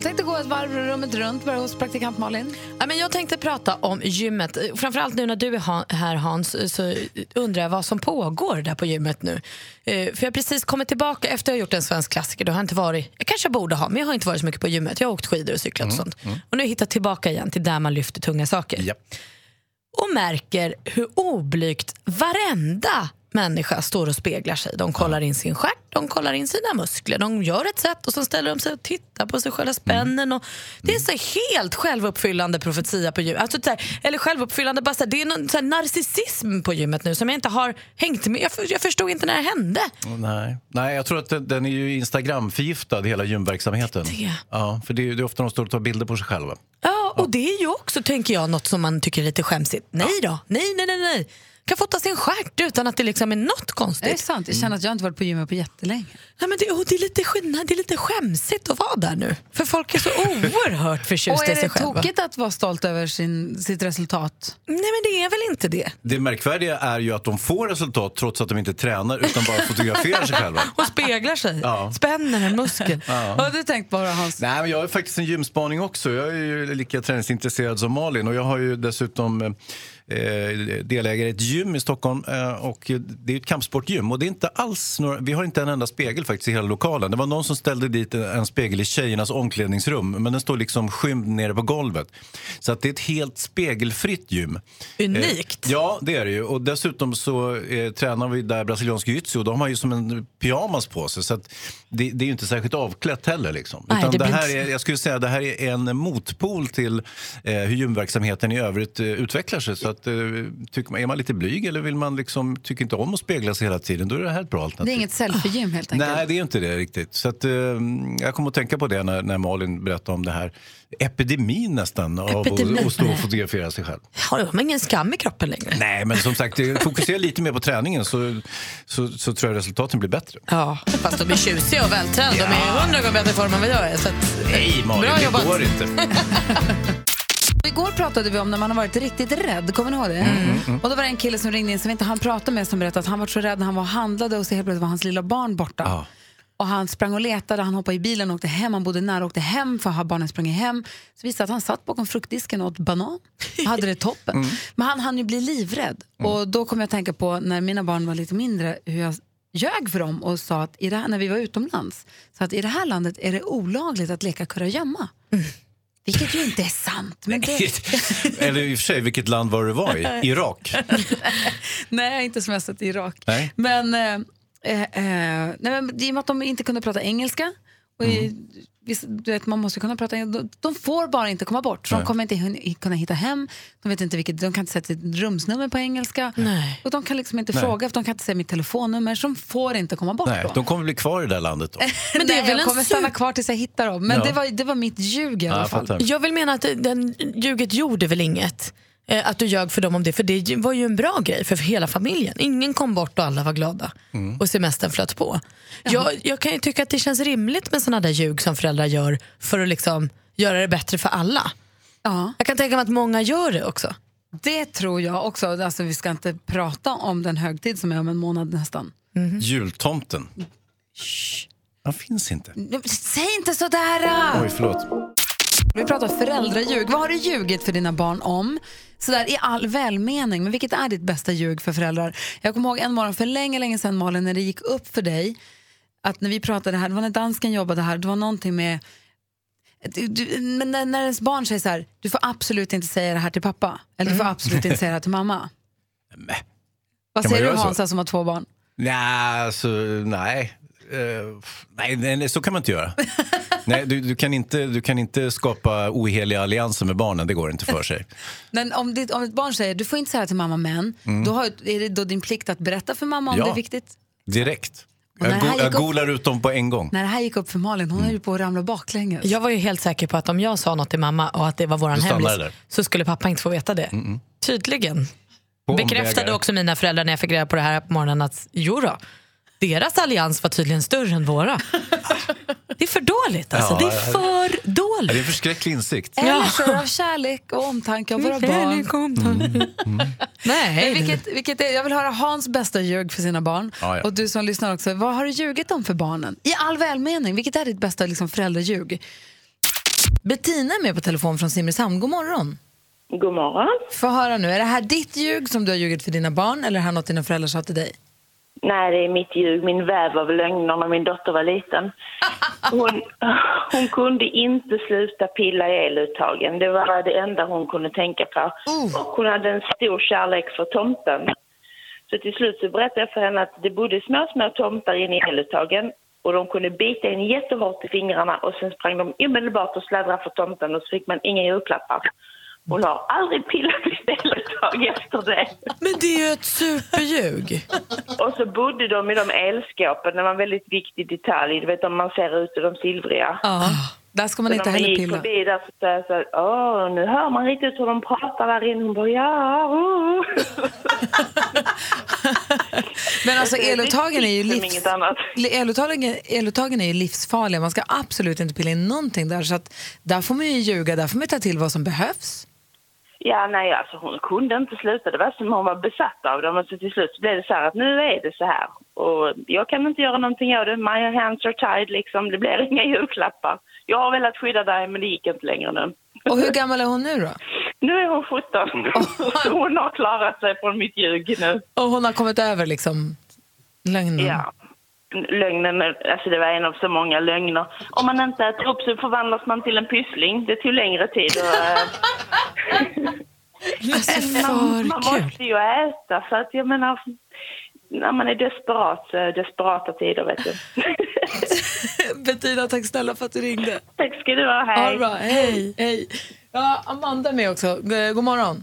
Tänkte gå ett varv rummet runt, börja hos praktikant Malin. Ja, men jag tänkte prata om gymmet. Framförallt nu när du är här Hans så undrar jag vad som pågår där på gymmet nu. Eh, för jag har precis kommit tillbaka efter att ha gjort en svensk klassiker. Då har jag, inte varit, jag kanske borde ha, men jag har inte varit så mycket på gymmet. Jag har åkt skidor och cyklat och sånt. Och nu har jag hittat tillbaka igen till där man lyfter tunga saker. Och märker hur oblygt varenda människa står och speglar sig. De kollar in sin stjärt, de kollar in sina muskler. De gör ett sätt och så ställer de sig och tittar på sig själva spännen. Och det är så helt självuppfyllande profetia på gymmet. Alltså, här, eller självuppfyllande, bara här, det är någon så narcissism på gymmet nu som jag inte har hängt med. Jag, jag förstod inte när det hände. Nej. Nej, jag tror att den, den är ju Instagram-förgiftad, hela gymverksamheten. Det. Ja, för det är, det är ofta de står och tar bilder på sig själva. Ja, och det är ju också, tänker jag, något som man tycker är lite skämsigt. Nej då, nej, nej, nej, nej. Kan fota sin stjärt utan att det liksom är något konstigt. Det är sant, jag känner att jag inte varit på gymmet på jättelänge. Nej, men det, och det, är lite, skillnad- det är lite skämsigt att vara där nu. För folk är så oerhört förtjusta är i sig det själva. tokigt att vara stolt över sin, sitt resultat? Nej men det är väl inte det. Det märkvärdiga är ju att de får resultat trots att de inte tränar utan bara fotograferar sig själva. Och speglar sig. Ja. Spänner en muskel. Vad har du tänkt på då, Hans? Nej, men jag har faktiskt en gymspaning också. Jag är ju lika träningsintresserad som Malin och jag har ju dessutom eh, delägare i ett gym i Stockholm eh, och det är ett kampsportgym och det är inte alls några, vi har inte en enda spegel faktiskt i hela lokalen. Det var någon som ställde dit en, spegel i tjejernas omklädningsrum men den står liksom skymd nere på golvet. Så att det är ett helt spegelfritt gym. Unikt. Eh, ja, det är det ju. Och dessutom så eh, tränar vi där brasiliansk jiu-jitsu och de har ju som en pyjamas på sig. Så att det, det är ju inte särskilt avklätt heller. Liksom. Nej, det det här inte- är, jag skulle säga det här är en motpol till eh, hur gymverksamheten i övrigt eh, utvecklar sig. Så att, eh, tycker man, är man lite blyg eller vill man liksom, tycker inte om att spegla sig hela tiden, då är det här ett bra alternativ. Det är inget selfie-gym helt enkelt. Nej, det är inte det riktigt. Så att, eh, jag kommer att tänka på det när, när Malin berättade om det här epidemin nästan av Epidemi. att, att stå och fotografera sig själv. Har de ingen skam i kroppen längre? Nej, men som sagt, fokusera lite mer på träningen så, så, så tror jag resultaten blir bättre. Ja, fast de är tjusiga och vältränade. De är hundra gånger bättre form än vad jag är. Så att, Nej, Malin, Bra det jobbat. går inte. Igår pratade vi om när man har varit riktigt rädd, kommer ni ihåg det? Mm, Och då var det en kille som ringde in som vi inte han pratade med som berättade att han var så rädd när han var och handlade och så helt plötsligt var hans lilla barn borta. Ja. Och han sprang och letade, han hoppade i bilen och åkte hem, han bodde nära och åkte hem för att ha barnen sprungit hem. Så visade att han satt bakom fruktdisken och åt banan. hade det toppen. Mm. Men han hann ju bli livrädd. Och då kom jag att tänka på när mina barn var lite mindre hur jag ljög för dem och sa att i det här, när vi var utomlands, så att i det här landet är det olagligt att leka kurragömma. Vilket ju inte är sant. Men det, Eller i och för sig, vilket land var det du var i? Irak? nej, jag har inte semestrat i Irak. Nej. Men, eh, eh, nej, men i och med att de inte kunde prata engelska, och Mm. Du vet, man måste kunna prata de, de får bara inte komma bort. Så de kommer inte kunna hitta hem, de, vet inte vilket, de kan inte sätta sitt rumsnummer på engelska. Nej. Och de kan liksom inte Nej. fråga, för de kan inte säga mitt telefonnummer, så de får inte komma bort Nej, då. de kommer bli kvar i det landet då. Men det är väl jag kommer stanna kvar tills jag hittar dem. Men Ja. det, var, det var mitt ljug i Ja, alla jag fall. fattar. Jag vill mena att den ljuget gjorde väl inget. Eh, att du ljög för dem om det, för det var ju en bra grej för hela familjen. Ingen kom bort och alla var glada. Och semestern flöt på. Jag, jag kan ju tycka att det känns rimligt med såna där ljug som föräldrar gör för att liksom göra det bättre för alla. Ja. Jag kan tänka mig att många gör det också. Det tror jag också. Alltså, vi ska inte prata om den högtid som är om en månad nästan. Jultomten. Han finns inte. Säg inte sådär! Oj, förlåt. Vi pratar föräldraljug. Vad har du ljugit för dina barn om? Sådär i all välmening. Men vilket är ditt bästa ljug för föräldrar? Jag kommer ihåg en morgon för länge, länge sedan Malin, när det gick upp för dig att när vi pratade här, det var när dansken jobbade här, det var någonting med du, du, men när, när ens barn säger så här, du får absolut inte säga det här till pappa. Eller du får absolut inte säga det här till mamma. Nej. Vad säger du? Hansa som har två barn? Nej, alltså, nej. Eh, nej, nej, nej, så kan man inte göra. nej, du, du, kan inte, du kan inte skapa oheliga allianser med barnen, det går inte för sig. Men om, ditt, om ett barn säger du får inte säga det till mamma men, då har, är det då din plikt att berätta för mamma om Ja. det är viktigt? Direkt. Jag, det här go- jag gick upp- golar ut dem på en gång. När det här gick upp för Malin, hon höll ju på att ramla baklänges. Jag var ju helt säker på att om jag sa något till mamma och att det var våran hemlis så skulle pappa inte få veta det. Tydligen. På Bekräftade omvägar. också mina föräldrar när jag fick reda på det här på morgonen att jo då, deras allians var tydligen större än våra. Det är för dåligt alltså. Ja, det är för Ja, Det är dåligt. en förskräcklig insikt. Eller så av kärlek och omtanke om våra barn. Nej, Men vilket, vilket är, jag vill höra Hans bästa ljug för sina barn. Ja, ja. Och du som lyssnar också, vad har du ljugit om för barnen? I all välmening, vilket är ditt bästa liksom, föräldraljug? Bettina är med på telefon från Simrishamn. God morgon. God morgon. Få höra nu, är det här ditt ljug som du har ljugit för dina barn eller är det här något dina föräldrar sa till dig? Nej, det är mitt ljug. Min väv av lögner när min dotter var liten. Hon, hon kunde inte sluta pilla i eluttagen. Det var det enda hon kunde tänka på. Och hon hade en stor kärlek för tomten. Så till slut så berättade jag för henne att det bodde små, små tomtar inne i eluttagen. Och de kunde bita in jättehårt i fingrarna och sen sprang de omedelbart och sladdrade för tomten och så fick man inga julklappar. Hon har aldrig pillat i ett eluttag efter det. men det är ju ett superljug. Och så bodde de i de elskåpen. Det var en väldigt viktig detalj. Du vet om man ser ut i de silvriga. Ja. Där ska man Så inte när man heller gick pilla. förbi där så sa jag så här, åh, nu hör man riktigt hur de pratar där inne. Hon bara, ja, oh. Men alltså eluttagen är ju livs... Eluttagen, eluttagen är ju livsfarliga. Man ska absolut inte pilla in någonting där. Så att där får man ju ljuga, där får man ta till vad som behövs. Ja, nej, alltså hon kunde inte sluta. Det var som hon var besatt av dem. Och så till slut så blev det så här att nu är det så här. Och jag kan inte göra någonting av det. My hands are tied liksom. Det blir inga julklappar. Jag har velat skydda dig men det gick inte längre nu. Och hur gammal är hon nu då? Nu är hon 17. Så hon har klarat sig från mitt ljug nu. Och hon har kommit över liksom lögnen? Ja. Lögnen, alltså det var en av så många lögner. Om man inte äter upp så förvandlas man till en pyssling. Det tog längre tid. Och, eh, Alltså, man, man måste ju äta så att jag menar, när man är desperat så är det desperata tider vet du. Bettina, tack snälla för att du ringde. Tack ska du ha, hej. bra. Hej. Hej. Ja, Amanda är med också. G- God morgon.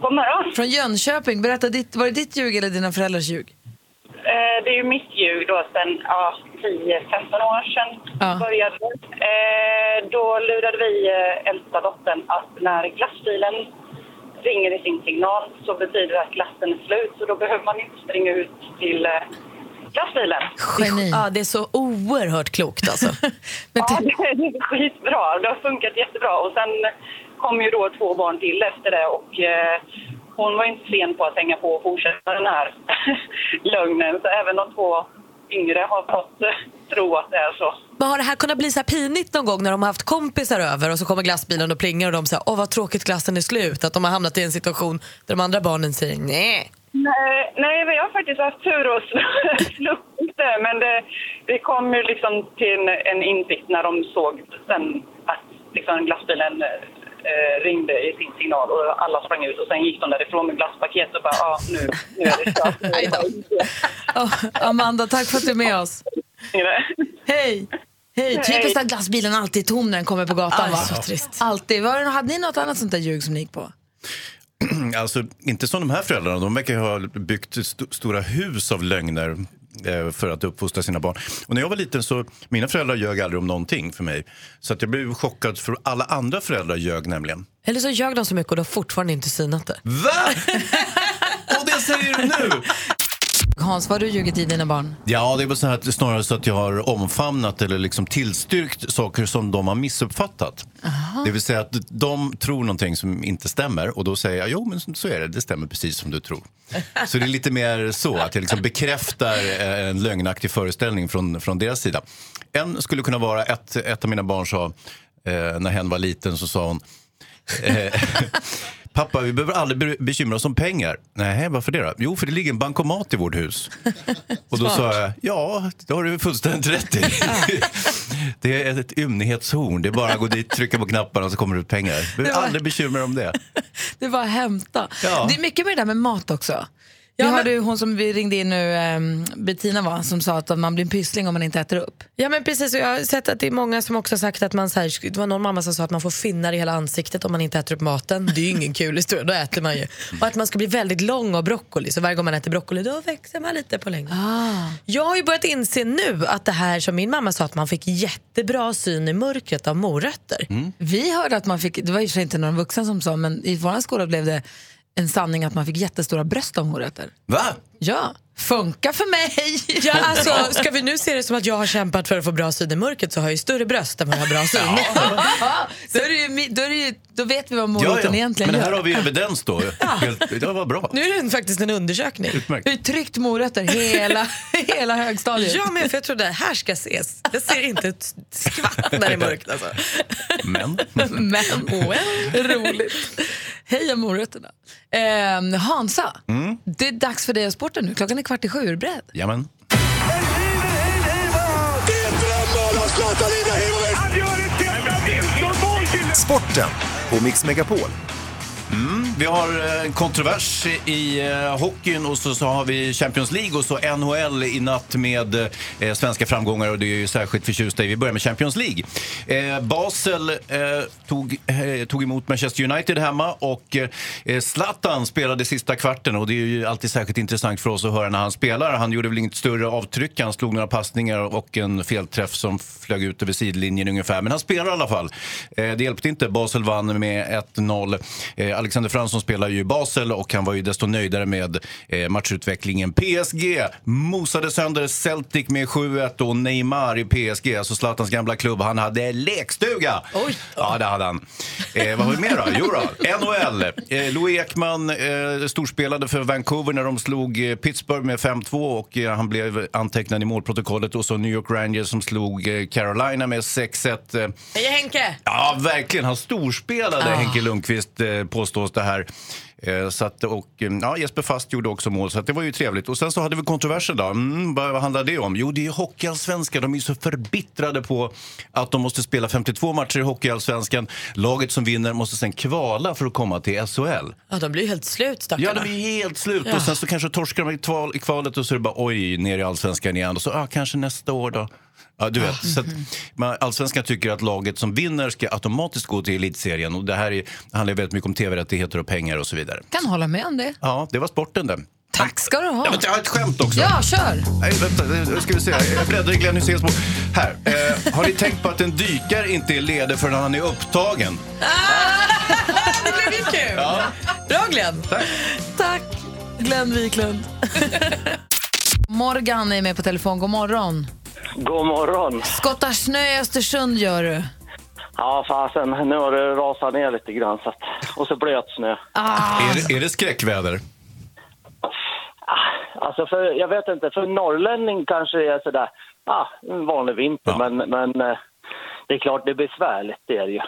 God morgon. Från Jönköping. Berätta, ditt, var det ditt ljug eller dina föräldrars ljug? Eh, det är ju mitt ljug då sen ja, 10-15 år sedan Ja. började. Eh, då lurade vi eh, äldsta dottern att när glassbilen ringer i sin signal så betyder det att glassen är slut. Så då behöver man inte springa ut till eh, glassbilen. Geni. Ja, det är så oerhört klokt alltså. Men Ja, det är skitbra. Det har funkat jättebra. Och sen kom ju då två barn till efter det och eh, hon var inte sen på att hänga på och fortsätta den här lögnen. Så även de två yngre har fått eh, tro att det är så. Men har det här kunnat bli så här pinigt någon gång när de har haft kompisar över och så kommer glassbilen och plingar och de säger åh vad tråkigt glassen är slut. Att de har hamnat i en situation där de andra barnen säger nej. Nej, nej, vi har faktiskt haft tur och sl- sluppit det. Men det, det kom ju liksom till en, en insikt när de såg sen att liksom glassbilen eh, ringde i sin signal och alla sprang ut och sen gick de därifrån med glasspaket och bara ja, ah, nu, nu är det kört. Åh, Amanda, tack för att du är med oss. Hej! Hej! Typiskt att glassbilen alltid är tom när den kommer på gatan. Ja, va? trist. Alltid. Var, hade ni något annat sånt där ljug som ni gick på? Alltså, inte som de här föräldrarna. De verkar ha byggt st stora hus av lögner för att uppfostra sina barn. Och när jag var liten så, mina föräldrar ljög aldrig om någonting för mig. Så att jag blev chockad för alla andra föräldrar ljög nämligen. Eller så ljög de så mycket och de har fortfarande inte synat det. Va? Och det säger du nu? Hans, vad har du ljugit i dina barn? Ja, det är väl så här snarare så att jag har omfamnat eller liksom tillstyrkt saker som de har missuppfattat. Det vill säga att de tror någonting som inte stämmer och då säger jag jo men så är det, det stämmer precis som du tror. Så det är lite mer så att jag liksom bekräftar eh, en lögnaktig föreställning från, från deras sida. En skulle kunna vara, ett, ett av mina barn sa, eh, när hen var liten så sa hon eh, Pappa, vi behöver aldrig be- bekymra oss om pengar. Nej, varför det då? Jo, för det ligger en bankomat i vårt hus. Och då sa jag, ja, det har du fullständigt rätt i. det är ett ymnighetshorn. Det är bara att gå dit, trycka på knapparna och så kommer det ut pengar. Vi behöver aldrig bekymra dig om det. Det var att hämta. Ja. Det är mycket med det där med mat också. Vi men- hörde hon som vi ringde in nu, um, Bettina var, som sa att man blir en pyssling om man inte äter upp. Ja men precis, och jag har sett att det är många som också har sagt att man så här, det var någon mamma som sa att man får finnar i hela ansiktet om man inte äter upp maten. Det är ju ingen kul historia, då äter man ju. Och att man ska bli väldigt lång av broccoli, så varje gång man äter broccoli då växer man lite på längden. Jag har ju börjat inse nu att det här som min mamma sa att man fick jättebra syn i mörkret av morötter. Vi hörde att man fick, det var ju inte någon vuxen som sa, men i vår skola blev det en sanning att man fick jättestora bröst av morötter. Va? Ja, funkar för mig. Ja, alltså, ska vi nu se det som att jag har kämpat för att få bra syn i mörkret så har jag ju större bröst än vad jag har bra syn. då, är det ju, då, är det ju, då vet vi vad Ja, moroten ja. egentligen Men här gör. har vi evidens då. Helt, det var bra. Nu är det faktiskt en undersökning. Utmärkt. Hur tryckt morötter hela, hela högstadiet. Ja, men för jag trodde här ska ses. Jag ser inte ett skvatt när det är mörkt. Alltså. Men. Men roligt. Heja morötterna. Eh, Hansa, det är dags för dig och sporten nu. Klockan är kvart i sju. Är du beredd? Jamen. Sporten på Mix Megapol. Vi har en kontrovers i eh, hockeyn och så, så har vi Champions League och så NHL i natt med eh, svenska framgångar och det är ju särskilt förtjusta i. Vi börjar med Champions League. Eh, Basel eh, tog, eh, tog emot Manchester United hemma och eh, eh, Zlatan spelade sista kvarten och det är ju alltid särskilt intressant för oss att höra när han spelar. Han gjorde väl inget större avtryck, han slog några passningar och en felträff som flög ut över sidlinjen ungefär. Men han spelar i alla fall. Eh, det hjälpte inte, Basel vann med 1-0. Eh, Alexander Fransson spelar ju i Basel och han var ju desto nöjdare med eh, matchutvecklingen. PSG mosade sönder Celtic med 7-1 och Neymar i PSG, alltså Zlatans gamla klubb, han hade lekstuga. Oj. Ja, det hade han. Eh, vad har vi mer då? Jo då, NHL. Eh, Louis Ekman eh, storspelade för Vancouver när de slog eh, Pittsburgh med 5-2 och eh, han blev antecknad i målprotokollet. Och så New York Rangers som slog eh, Carolina med 6-1. Eh, Hej Henke! Ja, verkligen. Han storspelade, Henke Lundqvist, eh, påstås det här. Eh, Så att, och, eh, ja, Jesper Fast gjorde också mål, så det var ju trevligt. Och sen så hade vi kontroverser då. Mm, vad, handlar det om? Jo, det är Hockeyallsvenskan. De är så förbittrade på att de måste spela 52 matcher i Hockeyallsvenskan. Laget som vinner måste sen kvala för att komma till SHL. Ja, de blir helt slut stackarna. Ja, de är helt slut. Ja. Och sen så kanske torskar de i, kval, i kvalet och så är det bara oj, ner i allsvenskan igen. Och så ah, kanske nästa år då. Ja, du vet. Så att, man, allsvenskan tycker att laget som vinner ska automatiskt gå till elitserien. Och det här är, handlar väldigt mycket om tv-rättigheter och pengar och så vidare. Kan hålla med om det. Ja, det var sporten det. Tack ska du ha. Ja, men jag har ett skämt också. Ja, kör! Nej, vänta, nu ska vi se. Jag bläddrar i Glenn Hyséns bok. Här. Eh, har ni tänkt på att en dykare inte är ledig förrän han är upptagen? det blev ju kul! Bra Glenn! Tack. Tack, Glenn Wiklund. Morgan är med på telefon. God morgon. God morgon. Skottar snö i Östersund gör du. Ja, fasen. Nu har det rasat ner lite grann. Så att, och så blöt snö. Är, det, är det skräckväder? Alltså, för, jag vet inte. För norrlänning kanske det är sådär, ah, en vanlig vinter. Ja. Men, men eh, det är klart, det är besvärligt. Det är det ju.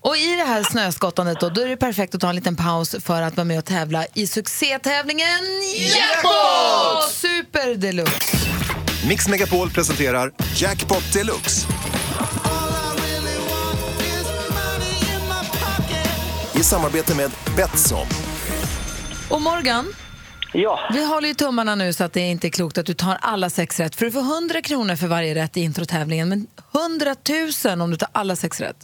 Och i det här snöskottandet då, då är det perfekt att ta en liten paus för att vara med och tävla i succétävlingen Jackpot! Super deluxe. Mix Megapol presenterar Jackpot Deluxe. I samarbete med Betsson. Och Morgan, Ja, vi håller ju tummarna nu så att det inte är klokt att du tar alla sex rätt. För du får 100 kronor för varje rätt i introtävlingen, men 100 000 om du tar alla sex rätt.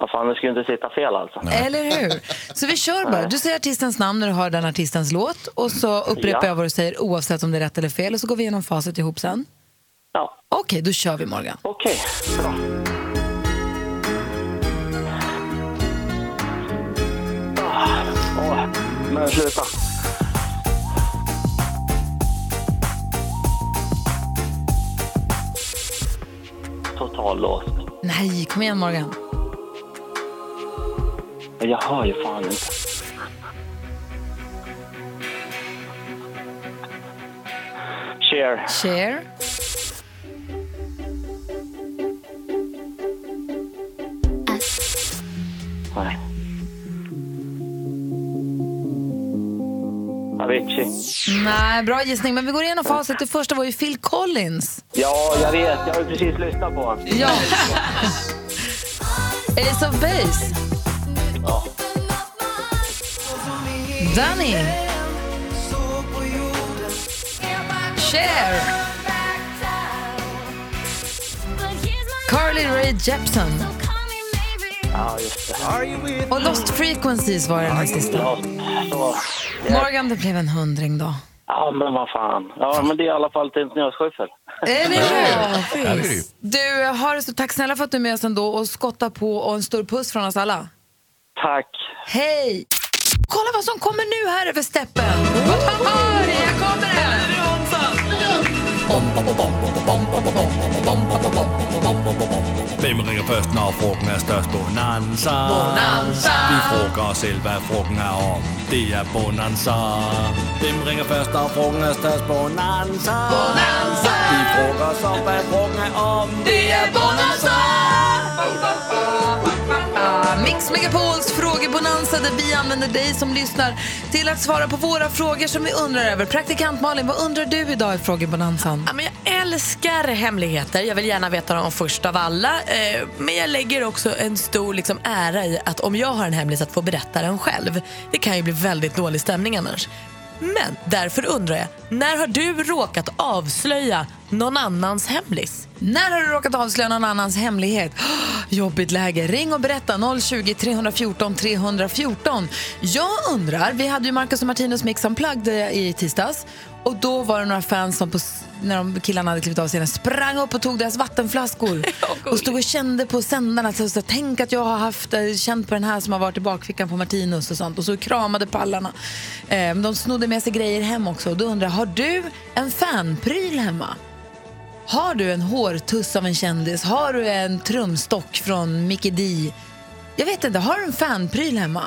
Ja fan, det skulle inte sitta fel alltså. Eller hur? Så vi kör bara. Du säger artistens namn när du hör den artistens låt och så upprepar Ja. jag vad du säger oavsett om det är rätt eller fel och så går vi igenom facit ihop sen. Ja, Okej, då kör vi Morgan. okej. Bra. Ah, åh, men sluta. Total låst. Nej, kom igen Morgan. Men Jag hör ju fan inte. Cher. Cher. Nej. Avicii. Nej, bra gissning. Men vi går igenom facit. Det första var ju Phil Collins. Ja, jag vet. Jag har ju precis lyssnat på honom. Ja. Ace of Base. Ja. Danny. Cher. Carly Rae Jepsen. Ja, just det. Och Lost Frequencies var den här sista. Morgan, det blev en hundring då. Ja, men vad fan. Ja, men det är i alla fall till en snöskyffel. Eller hur? Du, har det så tack snälla för att du är med oss ändå och skottar på och en stor puss från oss alla. Tack. Hej! Kolla vad som kommer nu här över steppen! Här kommer det! Hvem ringer først, når frugten er størst? Bonanza. Bonanza. Vi frugger os selv, hvad frugten er om. Det er Bonanza. Hvem ringer først, når frugten er størst? Bonanza. Bonanza. Vi frugger os om, hvad frugten er om. Det är Bonanza! Mix Megapols frågebonanza där vi använder dig som lyssnar till att svara på våra frågor som vi undrar över. Praktikant Malin, vad undrar du idag i frågebonanzan? Ja, men jag älskar hemligheter. Jag vill gärna veta dem först av alla. Eh, men jag lägger också en stor liksom, ära i att om jag har en hemlis att få berätta den själv. Det kan ju bli väldigt dålig stämning annars. Men därför undrar jag, när har du råkat avslöja någon annans hemlis? När har du råkat avslöja någon annans hemlighet? Jobbigt läge. Ring och berätta 020 314 314. Jag undrar, vi hade ju Marcus och Martinus Mix Unplugged eh, i tisdags och då var det några fans som på, när de killarna hade klivit av scenen sprang upp och tog deras vattenflaskor och stod och kände på sändarna. Så, så, tänk att jag har haft, eh, känt på den här som har varit i bakfickan på Martinus och sånt och så kramade pallarna. Eh, de snodde med sig grejer hem också och då undrar jag, har du en fanpryl hemma? Har du en hårtuss av en kändis? Har du en trumstock från Mickey D? Jag vet inte, har du en fanpryl hemma?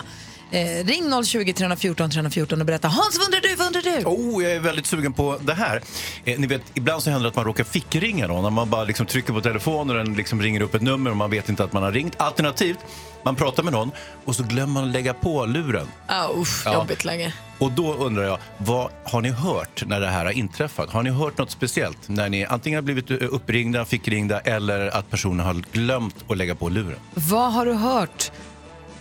Eh, ring 020 314 314 och berätta. Hans, vad undrar du? Vad undrar du? Oh, jag är väldigt sugen på det här. Eh, ni vet, ibland så händer det att man råkar fickringa någon. När man bara liksom trycker på telefonen och den liksom ringer upp ett nummer och man vet inte att man har ringt. Alternativt, man pratar med någon och så glömmer man att lägga på luren. Ah, usch, Ja. jobbigt läge. Och då undrar jag, vad har ni hört när det här har inträffat? Har ni hört något speciellt? När ni antingen har blivit eh, uppringda, fickringda eller att personen har glömt att lägga på luren? Vad har du hört?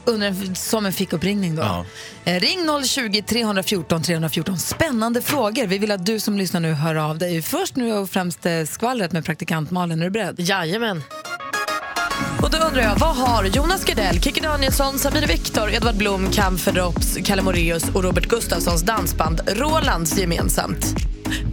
Under en, som en fickuppringning då. Ja. Eh, ring 020 314 314. Spännande frågor. Vi vill att du som lyssnar nu hör av dig. Först nu och främst eh, skvallret med praktikant Malin. Är du beredd? Jajamän. Och då undrar jag, vad har Jonas Gardell, Kikki Danielsson, Samir Viktor, Edvard Blom, Camfer Drops, Kalle Moraeus och Robert Gustafssons dansband Rolands gemensamt?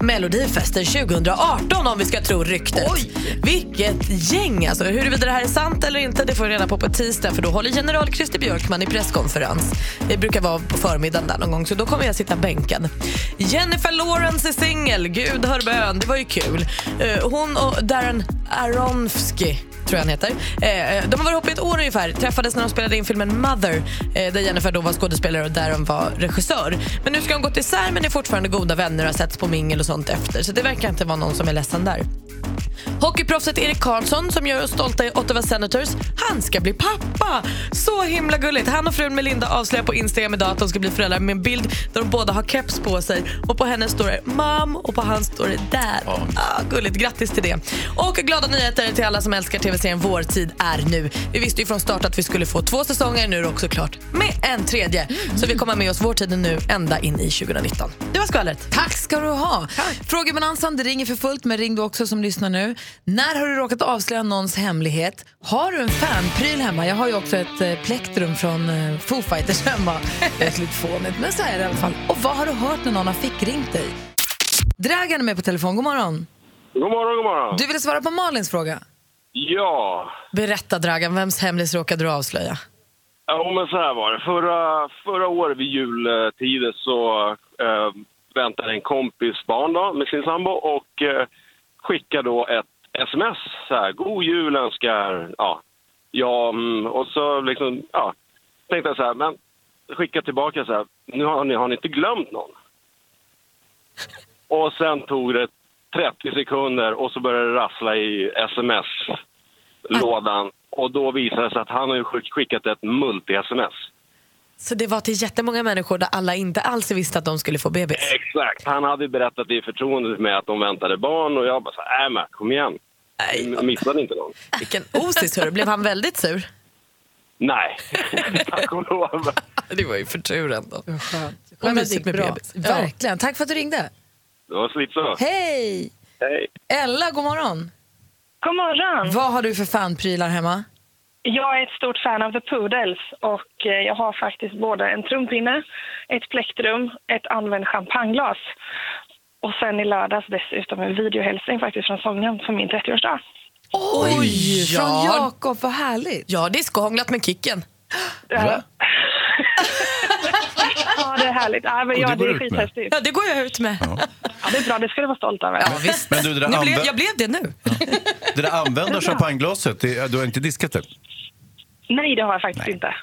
Melodifesten 2018 om vi ska tro ryktet. Oj. Vilket gäng! Alltså, huruvida det här är sant eller inte det får vi reda på på tisdag för då håller general Christer Björkman i presskonferens. Det brukar vara på förmiddagen där någon gång så då kommer jag sitta bänkad. Jennifer Lawrence är singel, gud hör bön, det var ju kul. Eh, Hon och Darren Aronofsky tror jag han heter. Eh, de har varit ihop i ett år ungefär. Träffades när de spelade in filmen Mother eh, där Jennifer då var skådespelare och Darren var regissör. Men nu ska de gått isär men är fortfarande goda vänner och har setts på mingel och sånt efter. Så det verkar inte vara någon som är ledsen där. Hockeyproffset Erik Karlsson som gör oss stolta i Ottawa Senators, han ska bli pappa! Så himla gulligt. Han och frun Melinda avslöjar på Instagram idag att de ska bli föräldrar med en bild där de båda har keps på sig. Och på henne står det mom och på hans står det dad. Ah, gulligt, grattis till det. Och glada nyheter till alla som älskar tv-serien Vår tid är nu. Vi visste ju från start att vi skulle få två säsonger, nu är det också klart med en tredje. Så vi kommer med oss Vår tid är nu ända in i 2019. Det var skvallret. Tack ska du ha. Frågebonanzan, det ringer för fullt, men ring du också som lyssnar nu. När har du råkat avslöja någons hemlighet? Har du en fanpryl hemma? Jag har ju också ett eh, plektrum från eh, Foo Fighters hemma. Det är lite fånigt, men så är det i alla fall. Och vad har du hört när någon har fickringt dig? Dragan är med på telefon. God morgon. God morgon, god morgon. Du ville svara på Malins fråga. Ja, Berätta Dragan, vems hemlis råkade du avslöja? ja men så här var det. Förra, förra året vid jultiden så eh, väntade en kompis barn då, med sin sambo och eh, Skickar då ett sms. Så här, God jul önskar, ja, ja mm, och så liksom, ja, tänkte jag så här, men skicka tillbaka så här, nu har ni, har ni inte glömt någon? Och sen tog det 30 sekunder och så började det rassla i sms-lådan. Och då visade det sig att han har skickat ett multi-sms. Så det var till jättemånga människor där alla inte alls visste att de skulle få bebis? Exakt. Han hade berättat i förtroende med att de väntade barn och jag bara så här, äh men kom igen. Nej. Missade inte någon. Vilken osis, hörru. Blev han väldigt sur? Nej, tack och lov. Det var ju för tur ändå. Skönt. Vad mysigt med bra. bebis. Verkligen. Tack för att du ringde. Det var så. Hej! Hej. Ella, god morgon. God morgon. Vad har du för fanprylar hemma? Jag är ett stort fan av The Poodles och eh, jag har faktiskt både en trumpinne, ett plektrum, ett använt champagneglas och sen i lördags dessutom en videohälsning faktiskt från sången för min 30-årsdag. Oj, från Ja. Jakob, vad härligt. Jag har discohånglat med Kicken. Ja. ja, det är härligt. Ja, men Och ja, det det går är ut med. skithäftigt. Ja, det går jag ut med. Ja, det är bra, det ska du vara stolt över. Ja, visst. Men du, det där, Nu blev, anvä- jag blev det nu. det där använda champagneglaset, det, du har inte diskat det? Nej, det har jag faktiskt inte.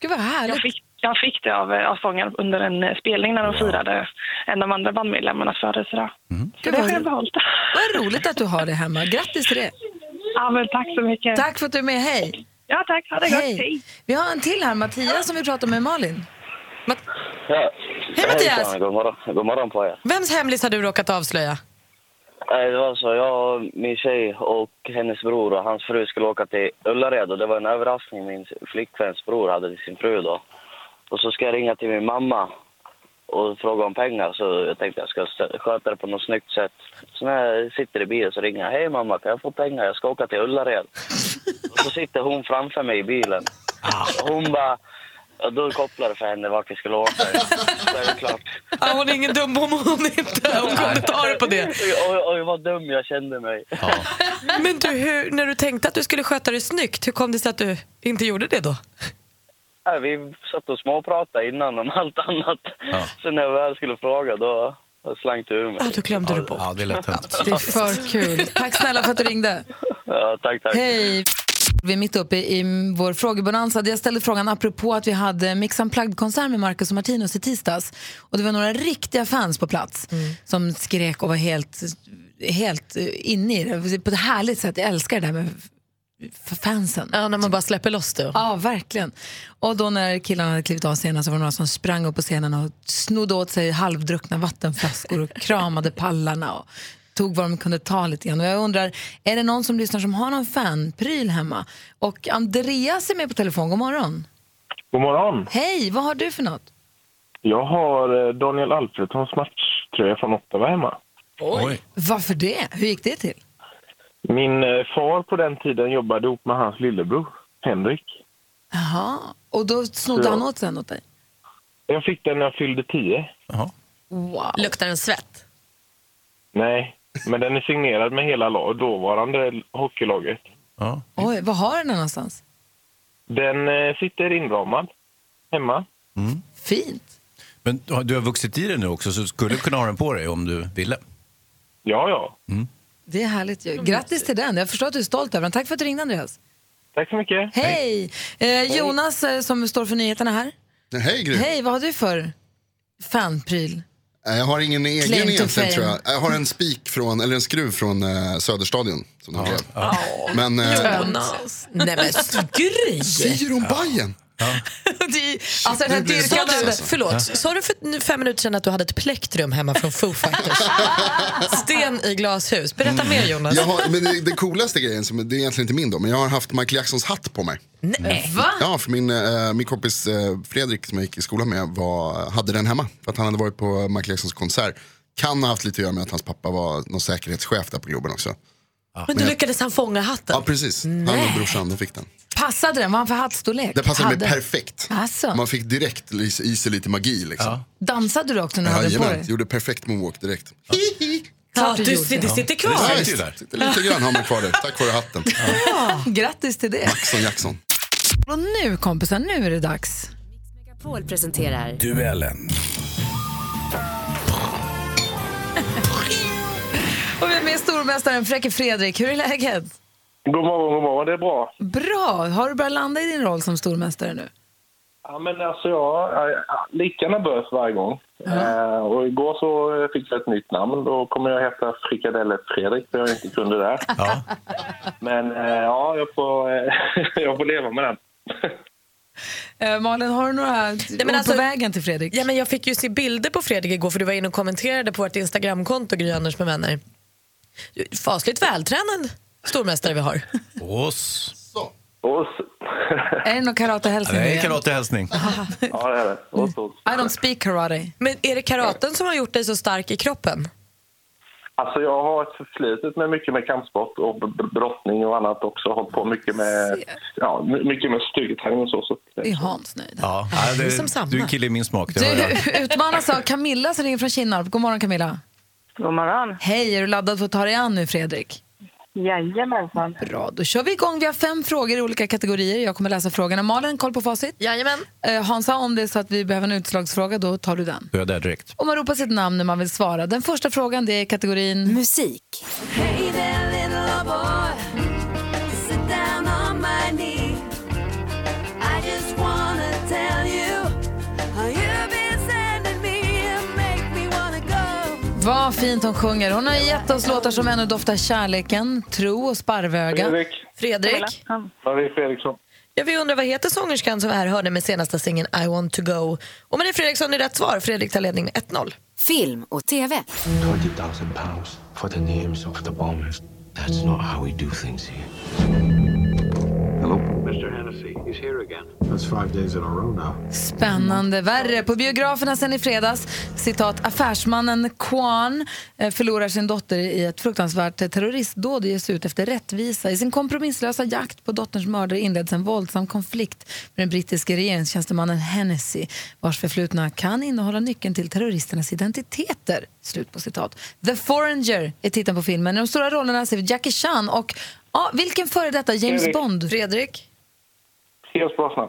Gud vad härligt. Jag fick, jag fick det av, av sångaren under en eh, spelning när de firade en av de andra bandmedlemmarnas födelsedag. Så Gud, det har vad, jag behållit. vad roligt att du har det hemma. Grattis till det. Ja, men tack så mycket. Tack för att du är med. Hej. Ja, tack. Ha det gott. Hej. Vi har en till här, Mattias, som vi pratar med Malin. Ja. Hej, Mattias. Hejsan, God morgon, god morgon på er. Vems hemlis har du råkat avslöja? Nej, Det var så, jag och min tjej och hennes bror och hans fru skulle åka till Ullared och det var en överraskning min flickväns bror hade till sin fru då. Och så ska jag ringa till min mamma och fråga om pengar så jag tänkte jag ska sköta det på något snyggt sätt. Så när jag sitter i bilen så ringer jag, hej mamma kan jag få pengar? Jag ska åka till Ullared. och så sitter hon framför mig i bilen. Och hon bara, ja, då kopplar det för henne vart vi skulle åka. Så är det klart. Ja, hon är ingen dum om hon inte hon kunde ta det på det. Oj, oj, vad dum jag kände mig. Men du, hur, när du tänkte att du skulle sköta det snyggt, hur kom det sig att du inte gjorde det då? Vi satt och småpratade innan om allt annat. Så när jag väl skulle fråga då då slank det ur mig. Ja, då glömde du bort. Ja, det är lätt hänt. Det är för kul. Tack snälla för att du ringde. Ja, tack, tack. Hej. Vi är mitt uppe i vår frågebonanza. Jag ställde frågan apropå att vi hade Mix Unplugged-konsert med Marcus och Martinus i tisdags. Och det var några riktiga fans på plats som skrek och var helt, helt eh, inne i det. På ett härligt sätt. Jag älskar det där med fansen. Ja, när man bara släpper loss det. Ja, verkligen. Och då när killarna hade klivit av scenen så var det några som sprang upp på scenen och snodde åt sig halvdruckna vattenflaskor och kramade pallarna och tog vad de kunde ta lite grann. Och jag undrar, är det någon som lyssnar som har någon fanpryl hemma? Och Andreas är med på telefon, god morgon. God morgon. Hej, vad har du för något? Jag har eh, Daniel Alfredssons matchtröja från Ottawa hemma. Oj. Varför det? Hur gick det till? Min eh, far på den tiden jobbade ihop med hans lillebror, Henrik. Jaha, och då snodde Ja. han åt sen åt dig? Jag fick den när jag fyllde tio. Wow. Luktar den svett? Nej, men den är signerad med hela lag, dåvarande hockeylaget. Oj, vad har den någonstans? Den eh, sitter inramad hemma. Fint. Men du har- du har vuxit i det nu också, så du skulle kunna ha den på dig om du ville. Ja, ja. Det är härligt ju. Grattis till den. Jag förstår att du är stolt över den. Tack för att du ringde Andreas. Tack så mycket. Hej! Eh, Jonas eh, som står för nyheterna här. Hej Gry. Hej, vad har du för fanpryl? Eh, Jag har ingen egen Claim egentligen fame. tror jag. Jag har en spik från, eller en skruv från eh, Söderstadion. Som de blev. Men, eh, Jonas. Nej men! Säger de Bajen? Alltså den här dyrkande... du, förlåt, sa du för nu fem minuter sedan att du hade ett plektrum hemma från Foo Fighters? Sten i glashus. Berätta mer Jonas. Jag har, men det, det coolaste grejen, som, det är egentligen inte min då, men jag har haft Michael Jacksons hatt på mig. Nej. Va? Ja, för min, eh, min kompis eh, Fredrik som jag gick i skolan med var, hade den hemma. För att han hade varit på Michael Jacksons konsert. Kan ha haft lite att göra med att hans pappa var någon säkerhetschef där på Globen också. Men då lyckades han fånga hatten? Ja precis, han och brorsan de fick den. Passade den? Vad har han för hattstorlek? Det passade mig Hade. perfekt. Alltså. Man fick direkt i sig lite magi liksom. Dansade du också när du hade på dig? gjorde perfekt moonwalk direkt. Klart du gjorde. ser- det sitter kvar. Ja, sitter där. Sitter lite grann har man kvar det, tack vare hatten. Ja, grattis till det. Jackson Jackson. Och nu kompisar, nu är det dags. Paul presenterar Duellen. Stormästaren Fräcke Fredrik. Hur är läget? God morgon, god morgon. Det är bra. Bra. Har du börjat landa i din roll som stormästare nu? Ja, men alltså jag är lika nervös varje gång. Eh, och igår så fick jag ett nytt namn. Då kommer jag heta Frikadelle Fredrik, för jag inte kunde det. Men eh, ja, jag får, eh, jag får leva med den. Eh, Malin, har du några men ord alltså- på vägen till Fredrik? Ja, men jag fick ju se bilder på Fredrik igår för du var inne och kommenterade på vårt Instagramkonto Gry Anders med vänner. Fasligt vältränad stormästare vi har. Oss. Oss. Är det någon karatehälsning? Det är igen? karatehälsning. Ja, det är det. Oss, oss. I don't speak karate. Men är det karaten som har gjort dig så stark i kroppen? Alltså jag har ett förflutet med mycket med kampsport och brottning och annat också. Hållit på mycket med, ja, my- mycket med styrketräning och så. så. Det är Hans nöjd. Ja, det, som samma. du är en kille i min smak. Det. Du utmanas av Camilla som ringer från Kinnarp. God morgon Camilla. God morgon. Hej, är du laddad för att ta dig an nu Fredrik? Jajamensan. Bra, då kör vi igång. Vi har fem frågor i olika kategorier. Jag kommer läsa frågorna. Malin, koll på facit? Jajamän. Eh, Hansa, om det är så att vi behöver en utslagsfråga, då tar du den. Då är jag där direkt. Och man ropar sitt namn när man vill svara. Den första frågan det är kategorin... Musik. Hey Vad fint hon sjunger. Hon har gett oss låtar som ännu doftar kärleken, tro och sparvöga. Fredrik. Fredrik. Ja, det är Fredriksson. Ja, vi undrar vad heter sångerskan som vi här hörde med senaste singeln I want to go. Och med det Fredriksson är rätt svar. Fredrik tar ledning med 1-0. Film och TV. 20,000 pounds for the names of the bombers. That's not how we do things here. Hello? Mr. Hennessy, he's here again. That's five days in a row now. Spännande. Värre. På biograferna sen i fredags, citat, affärsmannen Kwan eh, förlorar sin dotter i ett fruktansvärt terroristdåd och ges ut efter rättvisa. I sin kompromisslösa jakt på dotterns mördare inleds en våldsam konflikt med den brittiske regeringstjänstemannen Hennessy vars förflutna kan innehålla nyckeln till terroristernas identiteter. Slut på citat. The Foreigner är titeln på filmen. I de stora rollerna ser vi Jackie Chan och ja, vilken före detta James Fredrik. Bond? Fredrik? Pierce Brosnan.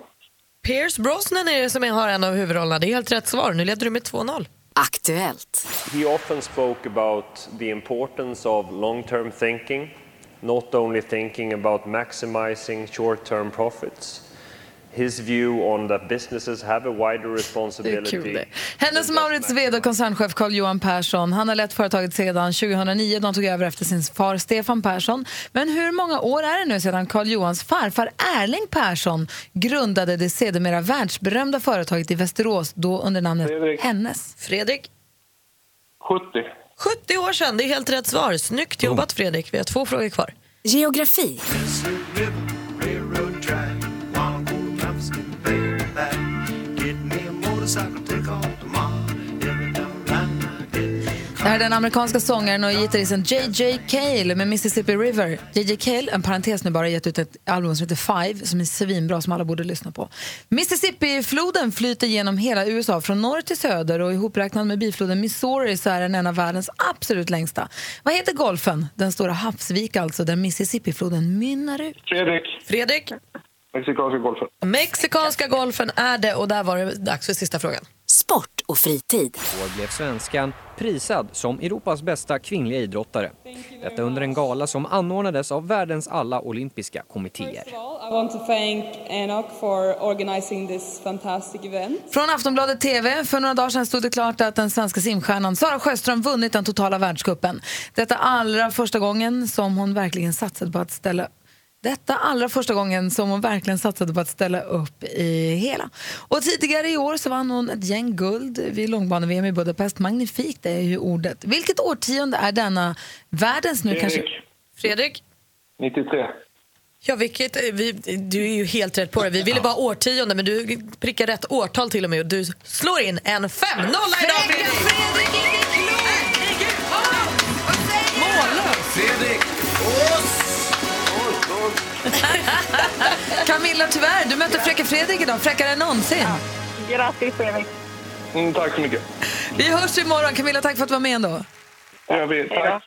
Pierce Brosnan är det som har en av huvudrollerna. Det är helt rätt svar. Nu leder du med 2-0. Aktuellt. He often spoke about the importance of long term thinking, not only thinking about maximizing short term profits. His view on that businesses have a wider Det är responsibility. kul det. Hennes Maurits vd och koncernchef Carl-Johan Persson. Han har lett företaget sedan 2009 då han tog över efter sin far Stefan Persson. Men hur många år är det nu sedan Carl-Johans farfar Erling Persson grundade det sedermera världsberömda företaget i Västerås, då under namnet Fredrik. Hennes? Fredrik? 70. 70 år sedan. Det är helt rätt svar. Snyggt jobbat Fredrik. Vi har två frågor kvar. Geografi. Det här är den amerikanska sångaren och gitarristen J.J. Cale med Mississippi River. J.J. Cale, en parentes nu bara, har gett ut ett album som heter Five som är svinbra som alla borde lyssna på. Mississippi-floden flyter genom hela USA från norr till söder och ihopräknad med bifloden Missouri så är den en av världens absolut längsta. Vad heter golfen? Den stora havsvik alltså där Mississippi-floden mynnar ut. Fredrik. Fredrik? Mexikanska golfen. Mexikanska golfen är det och där var det dags för sista frågan. Sport och fritid. Igår blev svenskan prisad som Europas bästa kvinnliga idrottare. Detta under en gala som anordnades av världens alla olympiska kommittéer. Från Aftonbladet TV. För några dagar sedan stod det klart att den svenska simstjärnan Sara Sjöström vunnit den totala världscupen. Detta allra första gången som hon verkligen satsade på att ställa detta allra första gången som hon verkligen satsade på att ställa upp i hela. Och tidigare i år så vann hon ett gäng guld vid långbane-VM i Budapest. Magnifikt är ju ordet. Vilket årtionde är denna världens nu Fredrik. kanske... Fredrik? 93. Ja, vilket, eh, vi, du är ju helt rätt på det. Vi ville bara årtionde, men du prickar rätt årtal till och med. Och du slår in en 5-0 idag, Fredrik! Fredrik! Camilla, tyvärr, du mötte Fräcke Fredrik idag. Fräckare än någonsin. Grattis, Fredrik. Mm, tack så mycket. Vi hörs imorgon. Camilla, tack för att du var med ändå. Gör vi. Tack.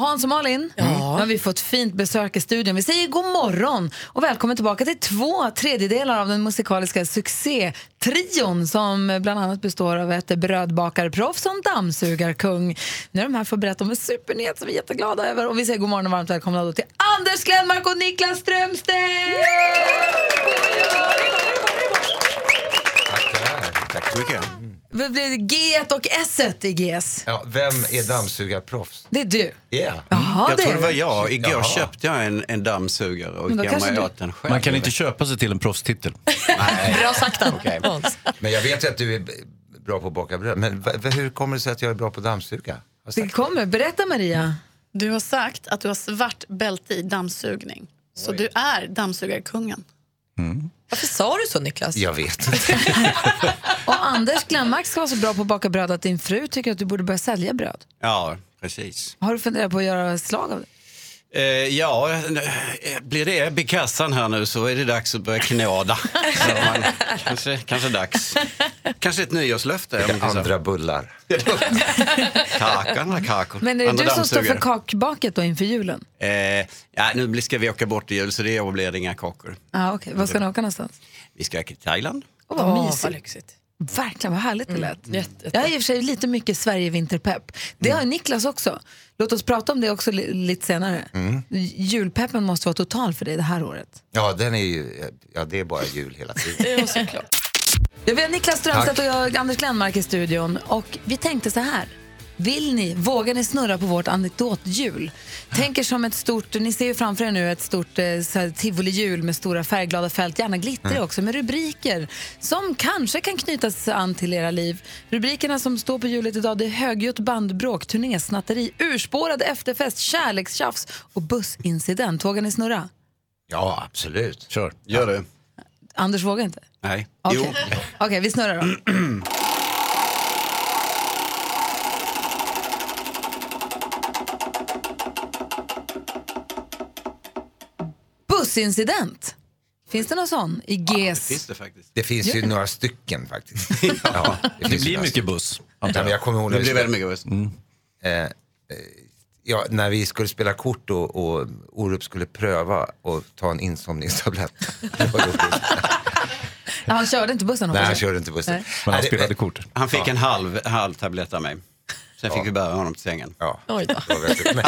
Hans och Malin, nu har vi fått fint besök i studion. Vi säger god morgon och välkommen tillbaka till två tredjedelar av den musikaliska succétrion som bland annat består av ett brödbakarproffs och en dammsugarkung. Nu är de här för att berätta om en supernyhet som vi är jätteglada över. Och vi säger god morgon och varmt välkomna då till Anders Glenmark och Niklas Strömstedt! Tack så mycket. G och S i GS? Ja, vem är dammsugarproffs? Det är du. Yeah. Jaha, jag det tror det var jag. Igår Jaha. köpte jag en, en dammsugare och gav mig du- åt den själv. Man kan inte köpa sig till en proffstitel. Bra sagt, Okej. Men jag vet ju att du är bra på att baka bröd. Men hur kommer det sig att jag är bra på att dammsuga? Det kommer. Berätta Maria. Du har sagt att du har svart bälte i dammsugning. Så du är dammsugarkungen. Varför sa du så, Niklas? Jag vet inte. Och Anders Glenmark ska vara så bra på att baka bröd att din fru tycker att du borde börja sälja bröd. Ja, precis. Har du funderat på att göra slag av det? Eh, ja, blir det i kassan här nu så är det dags att börja knåda. Så man, kanske, kanske dags. Kanske ett nyårslöfte. om inte så. Andra bullar. Kakan, kakor. Men är det Andra du som står för kakbaket då inför julen? Eh, ja, nu blir- ska vi åka bort i jul så det blir inga kakor. Ah, okay. Var ska ni åka någonstans? Vi ska åka till Thailand. Åh, vad mysigt. Verkligen, vad härligt det lät. Jag är i och för sig lite mycket Sverige-vinterpepp. Det har Niklas också. Låt oss prata om det också li- lite senare. Mm. Julpeppen måste vara total för dig det här året. Ja, den är ju, ja, det är bara jul hela tiden. Ja, vi har Niklas Strömstedt och jag, Anders Glenmark i studion. Och vi tänkte så här. Vill ni, vågar ni snurra på vårt anekdothjul? Tänk er som ett stort, ni ser ju framför er nu ett stort eh, tivoli-hjul med stora färgglada fält, gärna glitter Mm. också, med rubriker som kanske kan knytas an till era liv. Rubrikerna som står på hjulet idag det är högljutt bandbråk, turnésnatteri, urspårad efterfest, kärlekstjafs och bussincident. Vågar ni snurra? Ja, absolut. Kör, gör det. Anders vågar inte? Nej. Okej. Okej, vi snurrar då. Bussincident. Finns det någon sån i GES? finns det faktiskt. Det finns ju det? några stycken faktiskt. ja, Det finns blir mycket buss. Ja, men jag kommer ihåg när Det vi blir skulle- väldigt mycket buss. Eh, eh, ja, när vi skulle spela kort och, och Orup skulle pröva och ta en insomningstablett. Det. Ja, han körde inte bussen? Nej, han körde inte bussen. Nej. Men han spelade kort. Han fick Ja. en halv, halv tablett av mig. Sen fick vi bära honom till sängen. Ja. Oj då. Men,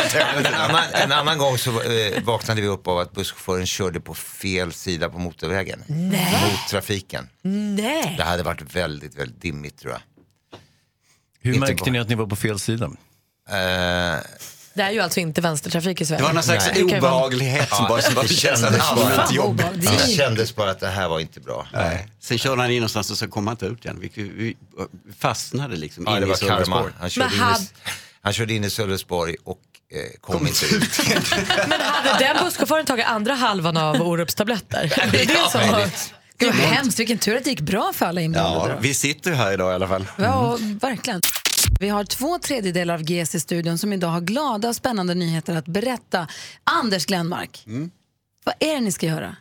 en, annan, en annan gång så eh, vaknade vi upp av att busschauffören körde på fel sida på motorvägen. Nej. Mot trafiken. Nej. Det hade varit väldigt, väldigt dimmigt tror jag. Hur Inte märkte bara- ni att ni var på fel sida? Eh, Det är ju alltså inte vänstertrafik i Sverige. Det var någon slags vara- obehaglighet som bara, som bara det kändes allmänt jobbigt. det kändes bara att det här var inte bra. Nej. Sen körde han in någonstans och så kom han inte ut igen. Vi, vi fastnade liksom Ja, in det i var karma. Sölvesborg. Han körde, in i, han körde in i Sölvesborg och eh, kom, inte ut. Men hade den busschauffören tagit andra halvan av Orups tabletter? Det är det som har... Gud vad hemskt, vilken tur att det gick bra för alla inblandade. Ja, vi sitter ju här idag i alla fall. Ja, verkligen. Vi har två tredjedelar av GS i studion som idag har glada och spännande nyheter att berätta. Anders Glenmark, Mm. vad är det ni ska göra?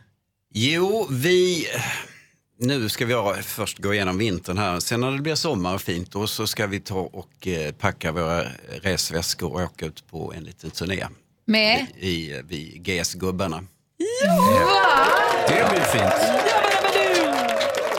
Jo, vi... Nu ska vi ha- först gå igenom vintern här. Sen när det blir sommar och fint då så ska vi ta och eh, packa våra resväskor och åka ut på en liten turné. Med? I, eh, vi GS-gubbarna. Det blir fint.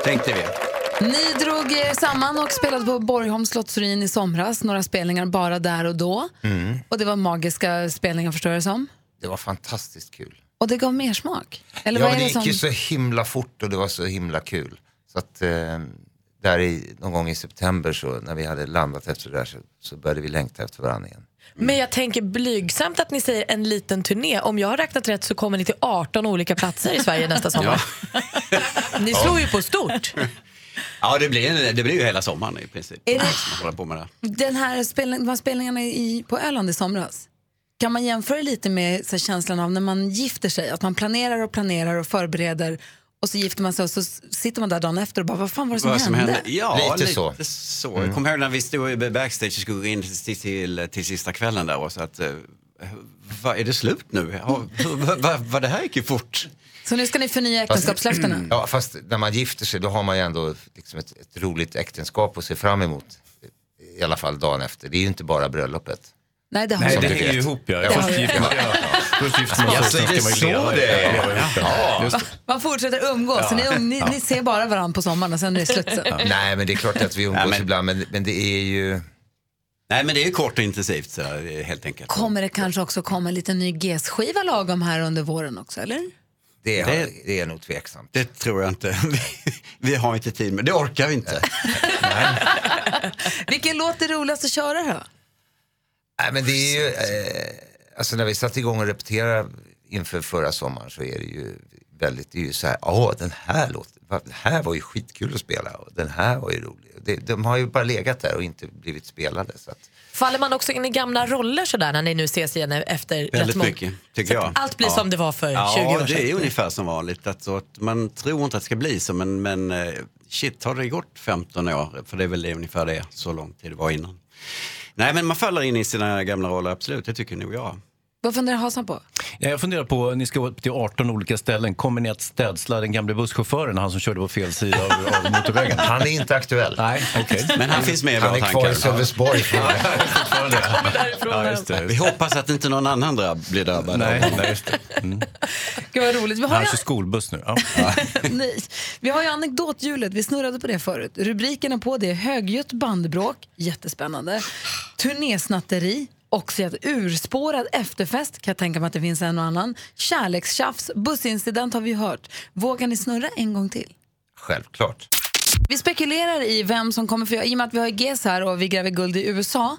Tänkte vi. Ni drog er samman och spelade på Borgholms slottsruin i somras. Några spelningar bara där och då. Mm. Och det var magiska spelningar förstår jag det som. Det var fantastiskt kul. Och det gav mer smak. Eller ja, vad är det det gick som... ju så himla fort och det var så himla kul. Så att eh, där i, någon gång i september så när vi hade landat efter det där så, så började vi längta efter varandra igen. Men jag tänker blygsamt att ni säger en liten turné. Om jag har räknat rätt så kommer ni till 18 olika platser i Sverige nästa sommar. Ni slår ju på stort. Ja, det blir, det blir ju hela sommaren i princip. Är det- som man håller på med det. Den här spelning, de här spelningarna i, på Öland i somras. Kan man jämföra lite med så här, känslan av när man gifter sig? Att man planerar och planerar och förbereder och så gifter man sig och så s- sitter man där dagen efter och bara, vad fan var det som, Vad som hände? hände? Ja, Lite lite, så. så. Mm. Jag kommer ihåg när vi stod i backstage och skulle gå in till, till, till sista kvällen där och så att, eh, vad, är det slut nu? Ja, vad, vad, vad det här gick ju fort. Så nu ska ni förnya äktenskapslöftena? Ja, fast när man gifter sig då har man ju ändå liksom ett, ett roligt äktenskap att se fram emot. I alla fall dagen efter. Det är ju inte bara bröllopet. Nej, det har Nej, det inte. hänger ju ihop. Ja. Först gifter man Ja. Ja, sig, så sen ska det är man ju så leva. det är. Ja. Man fortsätter umgås, så ni, ni, ni ser bara varandra på sommaren och sen är det slut. sen. Nej, men det är klart att vi umgås Nej, men- ibland, men, men det är ju... Nej, men det är ju kort och intensivt så, här, helt enkelt. Kommer det kanske också komma en liten ny GES-skiva lagom här under våren också, eller? Det är, Det- det är nog tveksamt. Det tror jag inte. Vi, vi har inte tid med det. orkar vi inte. Vilken låt är roligast att köra då? Nej, men det är ju, eh, alltså när vi satte igång och repeterade inför förra sommaren så är det ju väldigt, det är ju så här, ja den här låten, det här var ju skitkul att spela och den här var ju rolig. Det, de har ju bara legat där och inte blivit spelade. Så att, Faller man också in i gamla roller sådär när ni nu ses igen efter rätt Väldigt många... mycket, tycker jag. allt blir Ja. som det var för 20 ja, år sedan. det är ungefär som vanligt. Alltså, att man tror inte att det ska bli så, men, men eh, shit, har det gått 15 år? För det är väl ungefär det, så lång tid det var innan. Nej, men man faller in i sina gamla roller, absolut. Det tycker nog jag. Vad funderar Hasan på? Ja, Jag funderar på, ni ska upp till 18 olika ställen. Kommer ni att städsla den gamla busschauffören, han som körde på fel sida av, av motorvägen? Han är inte aktuell. Nej, okej. Men han finns med i Han är kvar i. Sölvesborg. Ja, just det. Vi hoppas att inte någon annan drabb, blir drabbad. Nej, nej, just det. Mm. Gud vad roligt. Vi har, Han kör skolbuss nu. Ja. nej, vi har ju anekdothjulet, vi snurrade på det förut. Rubrikerna på det är högljutt bandbråk, jättespännande. Turnésnatteri, också ett urspårad efterfest, kan jag tänka mig att det finns en och annan. Kärlekstjafs, bussincident har vi hört. Vågar ni snurra en gång till? Självklart. Vi spekulerar i vem som kommer få, i och med att vi har GES här och vi gräver guld i USA.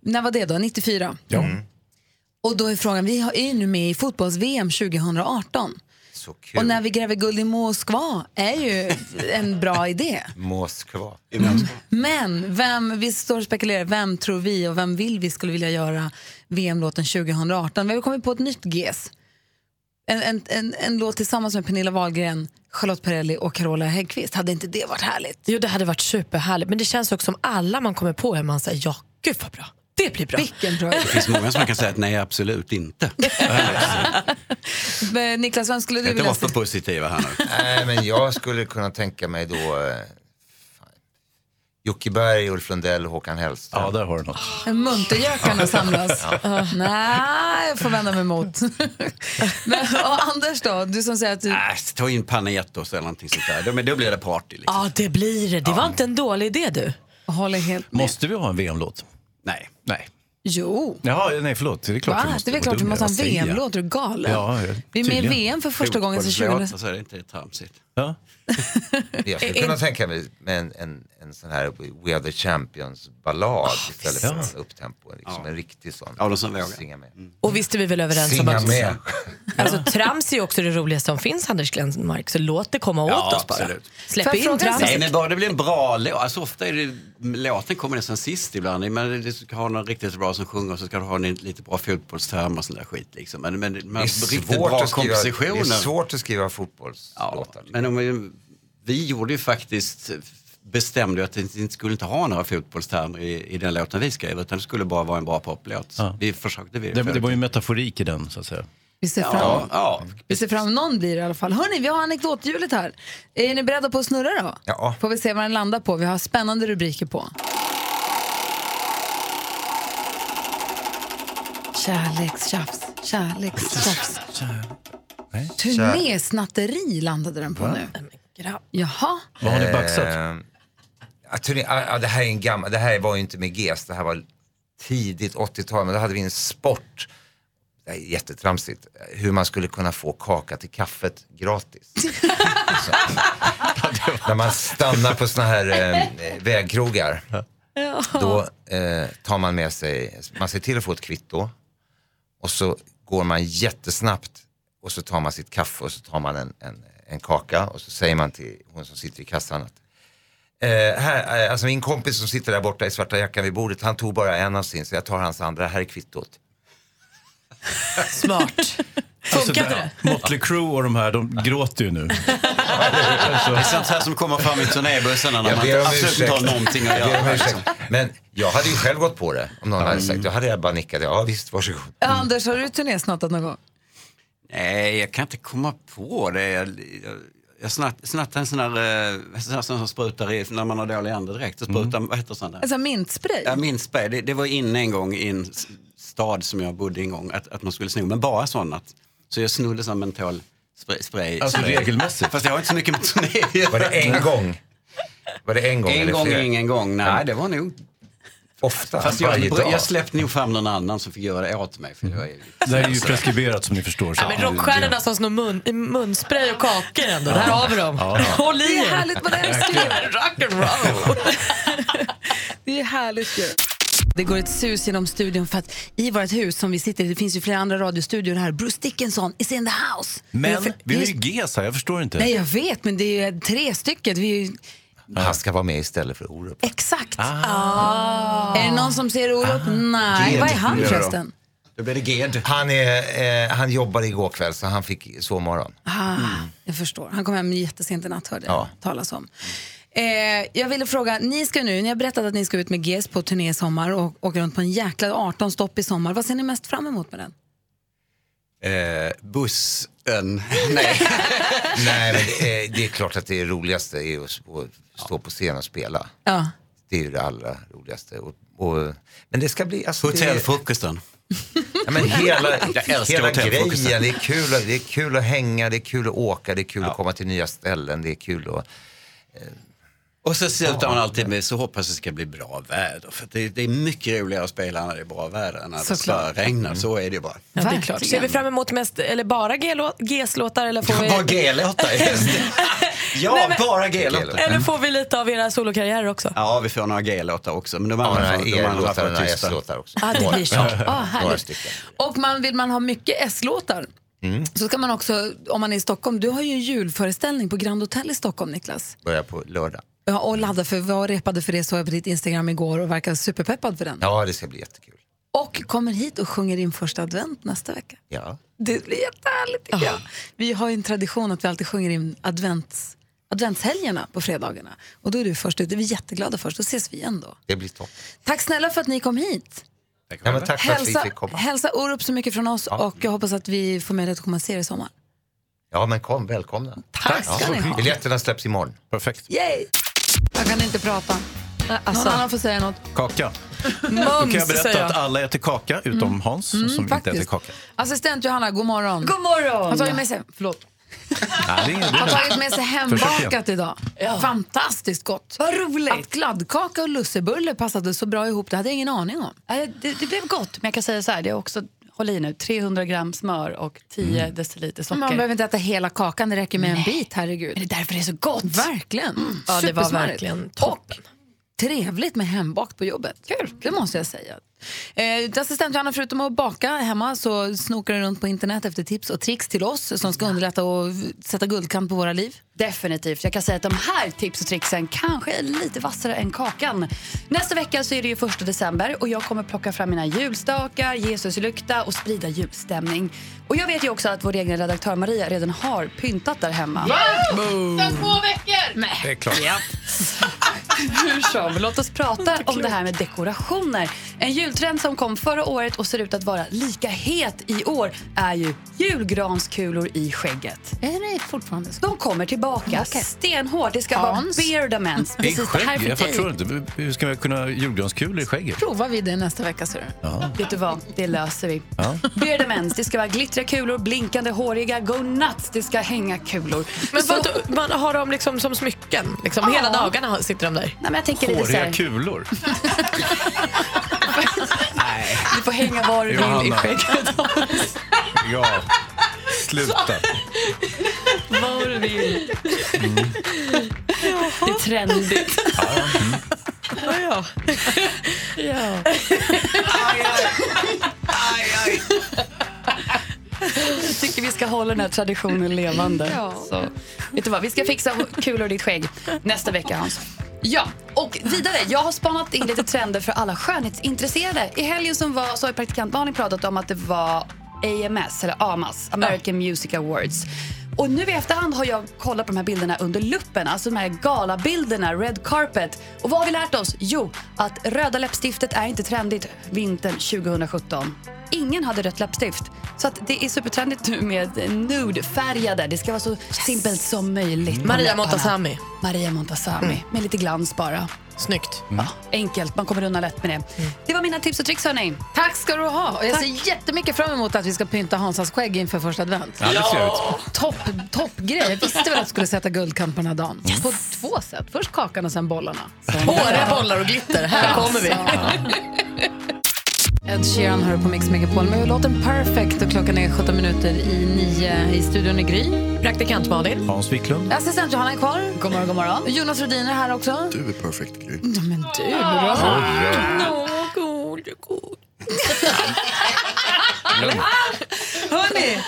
När var det då? 94? Ja. Och då är frågan, vi har- är ju nu med i fotbolls-VM 2018. Så kul. Och när vi gräver guld i Moskva är ju en bra idé. Moskva. Men vem, vi står och spekulerar, vem tror vi och vem vill vi skulle vilja göra VM-låten 2018? Vi har kommit på ett nytt GES. En, en, en, en låt tillsammans med Pernilla Wahlgren, Charlotte Perrelli och Carola Häggkvist. Hade inte det varit härligt? Jo, det hade varit superhärligt. Men det känns också som alla man kommer på är man säger ja, gud vad bra. Det blir bra. Vilken bra Det finns många som kan säga att nej, absolut inte. Men Niklas, vem skulle du Inte vilja vara för positiva här nu. Nej, men jag skulle kunna tänka mig då eh, Jocke Berg, Ulf Lundell och Håkan Hellström. ja, där har du något. Muntergökarna samlas. Uh, nej, jag får vända mig emot. Men, och Anders då, du som säger att du... Äh, ta in Panettos eller någonting sånt där. Men då blir det party. Liksom. Ja, det blir det. Det var inte en dålig idé du. håller helt med. Måste vi ha en VM-låt? Nej. Nej. Jo. Jaha, nej förlåt. Det är klart Va? Det är klart vi måste ha en? VM-låt, är du galen? Ja, ja, vi är med i. VM för första gången sedan 2000. Fotbollslåtar så är det inte tramsigt. Ja. Jag skulle kunna tänka mig med en, en, en sån här We are the champions-ballad istället för ja. en upptempo. Liksom En riktig sån. Ja, som vågar. Singa med. Och visst är vi väl överens om Singa att med. alltså, trams är ju också det roligaste som finns, Anders Glenmark. Så låt det komma åt Ja, oss bara. absolut. Släpp in trams. Nej, men bara det blir en bra låt. Alltså, ofta är det, låten kommer nästan sist ibland. Men du ska ha någon riktigt bra som sjunger och så ska du ha en lite bra fotbollstermer och sån där skit. Liksom. Men, men, är, riktigt svårt bra att skriva, det kompositioner. är svårt att skriva fotbollslåtar. Men om vi, vi gjorde ju faktiskt, bestämde att vi inte skulle inte ha några fotbollstermer i, i den låten vi skrev, utan det skulle bara vara en bra poplåt. Ja. Vi försökte vi. Det, det var ju metaforik i den, så att säga. Vi ser fram ja, ja. Vi ser fram någon blir det i alla fall. Hörni, vi har anekdothjulet här. Är ni beredda på att snurra då? Ja. Får vi se vad den landar på. Vi har spännande rubriker på. Kärlekstjafs, kärlekstjafs. Turnésnatteri landade den på nu. Jaha. Vad har ni baxat? Ja, turné, ja, ja, det här är en gammal, det här var ju inte med GES, det här var tidigt 80-tal, men då hade vi en sport, det är jättetramsigt, hur man skulle kunna få kaka till kaffet gratis. Så, när man stannar på såna här eh, vägkrogar, då eh, tar man med sig, man ser till att få ett kvitto och så går man jättesnabbt och så tar man sitt kaffe och så tar man en, en, en kaka och så säger man till hon som sitter i kassan att eh, här, eh, alltså min kompis som sitter där borta i svarta jackan vid bordet, han tog bara en av sin så jag tar hans andra, här är kvittot. Smart. Funkade det? Alltså, Motley Crue och de här, de gråter ju nu. Det är sånt här som kommer fram i turnébussarna när Jag man absolut inte ursäkt. har någonting att göra. liksom. Men jag hade ju själv gått på det om någon hade sagt, då hade jag bara nickat, ja visst varsågod. Ja, Anders, har du turnésnattat någon gång? Nej, jag kan inte komma på det. Jag, jag, jag snatt, snattade en sån här, eh, sån här som sprutar i, när man har dålig andedräkt. Så sprutar, vad heter sån där? Alltså mintspray? Ja, mintspray. Det, det var inne en gång i en stad som jag bodde i en gång, att, att man skulle sno, men bara sån. Att, så jag snodde sån mentol spray. spray Alltså spray. regelmässigt? Fast jag har inte så mycket med turné. Var det en gång? Var det en gång En eller gång, flera? ingen gång. Nej, det var nog... Ofta? Fast jag, jag släppte nog fram någon annan som fick göra det åt mig. För det, var ju Det är ju preskriberat som ni förstår. Så. Ja, men rockstjärnorna som snor mun, munspray och kakor ändå. Där har vi dem. Ja. Håll i Det är härligt med det här Rock'n'roll. Det är härligt ju. Det går ett sus genom studion för att i vårt hus som vi sitter i, det finns ju flera andra radiostudior här, Bruce Dickinson is in the house. Det är Men för- vi har ju är- GES här, jag förstår inte. Nej, jag vet, men det är tre stycken. Vi är ju... Han ska vara med istället för Orup. Exakt. Är det någon som ser Orup? Nej. Ged. Vad är han då. förresten? Då blir det Ged. Han, är, eh, han jobbade igår kväll så han fick sovmorgon. Ah, Jag förstår. Han kom hem jättesent i natt hörde jag Ja. talas om. Eh, jag ville fråga, ni ska nu, ni har berättat att ni ska ut med GES på turné i sommar och åka runt på en jäkla 18 stopp i sommar. Vad ser ni mest fram emot med den? Eh, bussen. Nej. Nej, men det är, det är klart att det roligaste är att stå- stå på scen och spela. Ja. Det är ju det allra roligaste. Och, och, men det ska bli... Alltså, Hotellfrukosten. Ja, men hela hela grejen, det är, kul, det är kul att hänga, det är kul att åka, det är kul att komma till nya ställen, det är kul att... Och så slutar man alltid med så hoppas det ska bli bra väder. För det, det är mycket roligare att spela när det är bra väder än när det Såklart. ska regna. Så är det bara. Ja, det är klart. Ser vi fram emot mest, eller bara G-lå- GES-låtar eller får vi... Bara G-låtar, just det. Ja, Nej, men- bara G-låtar. Eller får vi lite av era solokarriärer också? Ja, vi får några G-låtar också. Men de Ja, andra några får, de andra får tysta. S-låtar också. Ah, det blir så. Ja, Ah, härligt. Och man, vill man ha mycket S-låtar Mm. så ska man också, om man är i Stockholm, du har ju en julföreställning på Grand Hotel i Stockholm Niklas. Börjar på lördag. Ja, och ladda för, vi var repade för det såg jag på ditt Instagram igår och verkar superpeppad för den. Ja, det ska bli jättekul. Och kommer hit och sjunger in första advent nästa vecka. Ja. Det blir jättehärligt tycker jag. Vi har ju en tradition att vi alltid sjunger in advents, adventshelgerna på fredagarna. Och då är du först ut. Vi är jätteglada först. Då ses vi igen då. Det blir topp. Tack snälla för att ni kom hit. Ja, men tack för att vi fick komma. hälsa Orup så mycket från oss och jag hoppas att vi får möjlighet att komma och se er i sommar. Ja, men kom, välkomna. Tack ska ni ha. Biljetterna släpps imorgon. Perfekt. Yay! Jag kan inte prata. Alltså. Någon annan får säga något. Kaka. Då Mums, kan jag berätta jag. att alla äter kaka utom Hans Mm, som inte faktiskt. äter kaka. Assistent Johanna, god morgon. God morgon. Han har tagit med sig, förlåt. Nej, det det har tagit med sig hembakat idag. Fantastiskt gott. Vad roligt. Att kladdkaka och lussebulle passade så bra ihop, det hade jag ingen aning om. Nej, Det, det blev gott, men jag kan säga så här, det är också, håll i nu, 300 gram smör och 10 deciliter socker. Man behöver inte äta hela kakan, det räcker med en bit, herregud. Men det är därför det är så gott. Verkligen. Ja, det var verkligen Och trevligt med hembakt på jobbet. Kul. Det måste jag säga. Eh, assistent Johanna, förutom att baka hemma så snokar du runt på internet efter tips och tricks till oss som ska underlätta och sätta guldkant på våra liv. Definitivt. Jag kan säga att de här tips och tricksen kanske är lite vassare än kakan. Nästa vecka så är det ju första december och jag kommer plocka fram mina julstakar, Jesuslykta och sprida julstämning. Och jag vet ju också att vår egen redaktör Maria redan har pyntat där hemma. Sen två veckor! Nej. Det är klart. Hur som, låt oss prata om det här med dekorationer. En jultrend som kom förra året och ser ut att vara lika het i år är ju julgranskulor i skägget. Är det fortfarande så? De kommer tillbaka stenhårt. Det ska Hans? vara beardaments. I skägg? Jag förstår inte. Hur ska vi kunna julgranskulor i skägget? Provar vi det nästa vecka ser du. Ja. Vet du vad? Det löser vi. Ja. Beardaments, det ska vara glittriga kulor, blinkande, håriga, go nuts, det ska hänga kulor. Men Så- vadå, man har dem liksom som smycken? Liksom, Hela Ja. dagarna har- sitter de där? Nej, men jag tänker lite så Håriga här, kulor? du får hänga var du vill i skägget. Ja. Sluta. Var du vill. Mm. Det är trendigt. Ja, ja. ja. Jag tycker vi ska hålla den här traditionen levande. Så, vet du vad, vi ska fixa kulor i ditt skägg nästa vecka Hans. Ja, och vidare. Jag har spanat in lite trender för alla skönhetsintresserade. I helgen som var så har praktikant Malin pratat om att det var AMS, eller AMAS, American Music Awards. Och nu i efterhand har jag kollat på de här bilderna under luppen, alltså de här galabilderna, red carpet. Och vad har vi lärt oss? Jo, att röda läppstiftet är inte trendigt vintern 2017. Ingen hade rött läppstift. Så att det är supertrendigt nu med nude-färgade. Det ska vara så simpelt som möjligt. Maria. Montazami. Maria Montazami, med lite glans bara. Snyggt. Ja, enkelt, man kommer undan lätt med det. Det var mina tips och tricks hörni. Tack ska du ha. Och jag ser jättemycket fram emot att vi ska pynta Hansas skägg inför första advent. Ja, trevligt. Topp, toppgrej. Jag visste väl att du skulle sätta guldkant på den här dagen. På två sätt. Först kakan och sen bollarna. Håriga bollar och glitter. Här kommer vi. Ed Sheeran hör på Mix Megapol med låten Perfect och klockan är 17 minuter i nio i studion i Gry. Praktikant Malin. Hans Wiklund. Assistent Johanna är kvar. God morgon, god morgon. Jonas Rhodin är här också. Du är perfekt Gry. Ja, men du då? god, god. Hörni,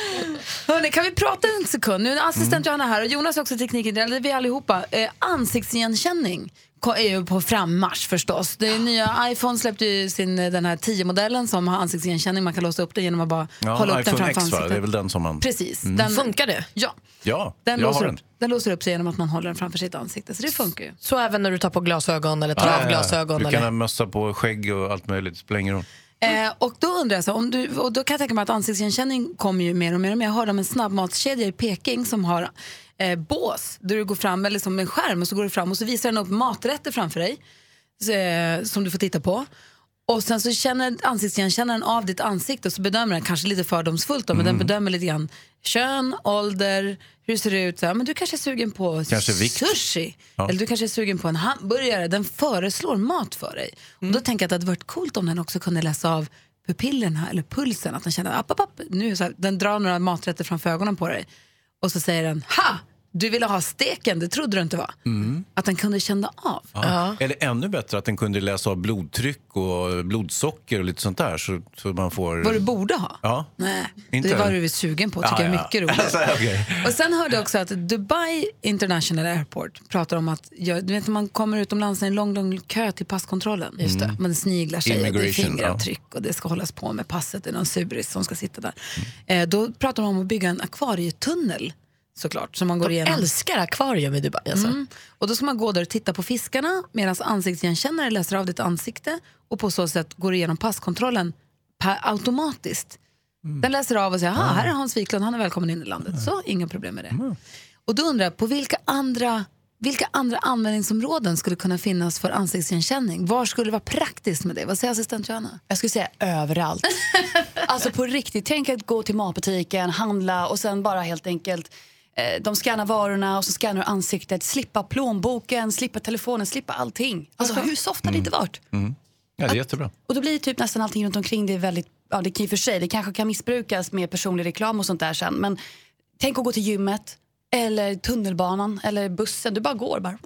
Hörrni, kan vi prata en sekund? Nu är assistent Johanna här och Jonas är också tekniken, vi allihopa. Eh, ansiktsigenkänning är ju på frammarsch förstås. Det nya iPhone släppte ju sin, eh, den här 10-modellen som har ansiktsigenkänning. Man kan låsa upp det genom att bara Ja, hålla upp den framför X ansiktet. Det är väl den som man... Precis. Mm. Den, Funkar det? Ja. Ja, Den jag låser, har upp, den. den låser upp sig genom att man håller den framför sitt ansikte. Så det funkar ju. Så även när du tar på glasögon eller tar Ja, av ja. glasögon? Du kan eller? ha mössa på skägg och allt möjligt, spelar ingen roll. Eh, och då undrar jag, så, om du, och då kan jag tänka mig att ansiktsigenkänning kommer ju mer och mer. och mer. Jag hörde om en snabbmatskedja i Peking som har eh, bås där du går fram, eller som en skärm och så går du fram och så visar den upp maträtter framför dig så, eh, som du får titta på. Och sen så känner ansiktsigenkännaren av ditt ansikte och så bedömer den, kanske lite fördomsfullt då, men den bedömer lite grann kön, ålder, hur det ser ut. Så här, men du kanske är sugen på Kanske sushi. Ja. Eller du kanske är sugen på en hamburgare. Den föreslår mat för dig. Och då tänker jag att det hade varit coolt om den också kunde läsa av pupillerna eller pulsen. Att den känner app, app, app. Nu, så här, den drar några maträtter framför ögonen på dig. Och så säger den ha! Du ville ha steken, det trodde du inte var. Mm. Att den kunde känna av. Ja. Eller ännu bättre att den kunde läsa av blodtryck och blodsocker och lite sånt där. Så, så man får... Vad du borde ha. Ja. Nej, Inte- det var du sugen på. tycker Ja, jag är ja. mycket roligt. Alltså, okej. Och sen hörde jag också att Dubai International Airport pratar om att ja, du vet, när man kommer utomlands är det en lång, lång kö till passkontrollen. Just det. Man sniglar sig, det är fingeravtryck och det ska hållas på med passet. Det är någon suris som ska sitta där. Eh, då pratar de om att bygga en akvarietunnel såklart. Som man går De igenom. älskar akvarium i Dubai. Alltså. Mm. Och då ska man gå där och titta på fiskarna medan ansiktsigenkännare läser av ditt ansikte och på så sätt går igenom passkontrollen per automatiskt. Den läser av och säger, "Aha, här är Hans Wiklund, han är välkommen in i landet. Så, inga problem med det. Och då undrar jag, på vilka andra, vilka andra användningsområden skulle kunna finnas för ansiktsigenkänning? Var skulle det vara praktiskt med det? Vad säger assistent Johanna? Jag skulle säga överallt. alltså på riktigt, tänk att gå till matbutiken, handla och sen bara helt enkelt de scannar varorna och så scannar du ansiktet, slippa plånboken, slippa telefonen, slippa allting. Alltså hur soft har det inte varit? Mm. Ja, det är jättebra. Och då blir typ nästan allting runt omkring det väldigt, ja det kan ju för sig, det kanske kan missbrukas med personlig reklam och sånt där sen. Men tänk att gå till gymmet, eller tunnelbanan, eller bussen, du bara går bara.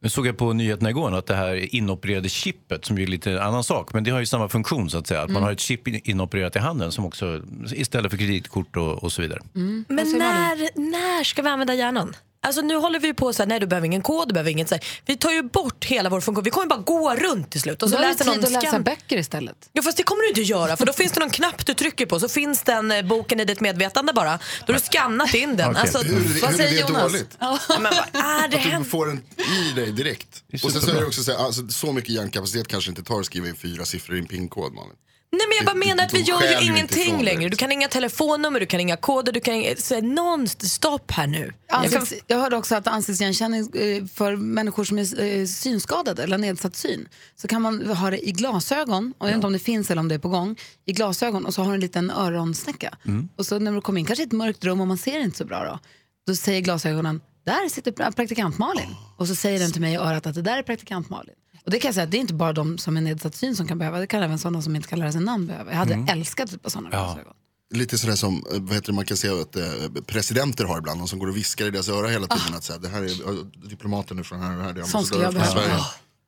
Nu såg jag på nyheterna igår att det här inopererade chippet, som är lite annan sak, men det har ju samma funktion så att säga. Att man Mm. har ett chip in- inopererat i handen som också, istället för kreditkort och, och så vidare. Mm. Men när, när ska vi använda hjärnan? Alltså nu håller vi på så här, nej du behöver ingen kod, du behöver inget så här. Vi tar ju bort hela vår funktion. Vi kommer bara gå runt till slut. Och så Då har du läser tid någon att läsa böcker istället. Ja fast det kommer du inte göra för då finns det någon knapp du trycker på så finns den eh, boken i ditt medvetande bara. Då har du skannat in den. Okej. Alltså, Hur- hur vad är säger det Jonas? dåligt? Ja, men vad är det Att du får den i dig direkt. Är Och sen så är det också så, här, alltså, så mycket hjärnkapacitet kanske inte tar att skriva in fyra siffror i en pinkod Malin. Nej men jag bara menar att vi gör ju ingenting längre. Du kan inga telefonnummer, du kan inga koder, du kan inga... Så någon stopp här nu. Jag kan- Ansikts, jag hörde också att ansiktsigenkänning eh, för människor som är eh, synskadade eller nedsatt syn så kan man ha det i glasögon, och jag vet inte om det finns eller om det är på gång, i glasögon och så har du en liten öronsnäcka. Mm. Och så när du kommer in, kanske i ett mörkt rum och man ser inte så bra då, då säger glasögonen, där sitter pra- praktikant Malin. Och så säger den till mig i örat att det där är praktikant Malin. Och det kan jag säga att det är inte bara de som är nedsatt syn som kan behöva, det kan även sådana som inte kan lära sig namn behöva. Jag hade Mm. älskat ett par sådana glasögon. Lite sådär som eh, vad heter det, man kan se att eh, presidenter har ibland, de som går och viskar i deras öra hela tiden. Att säga, det här är diplomaten nu från här, det här är Sånt skulle jag behöva.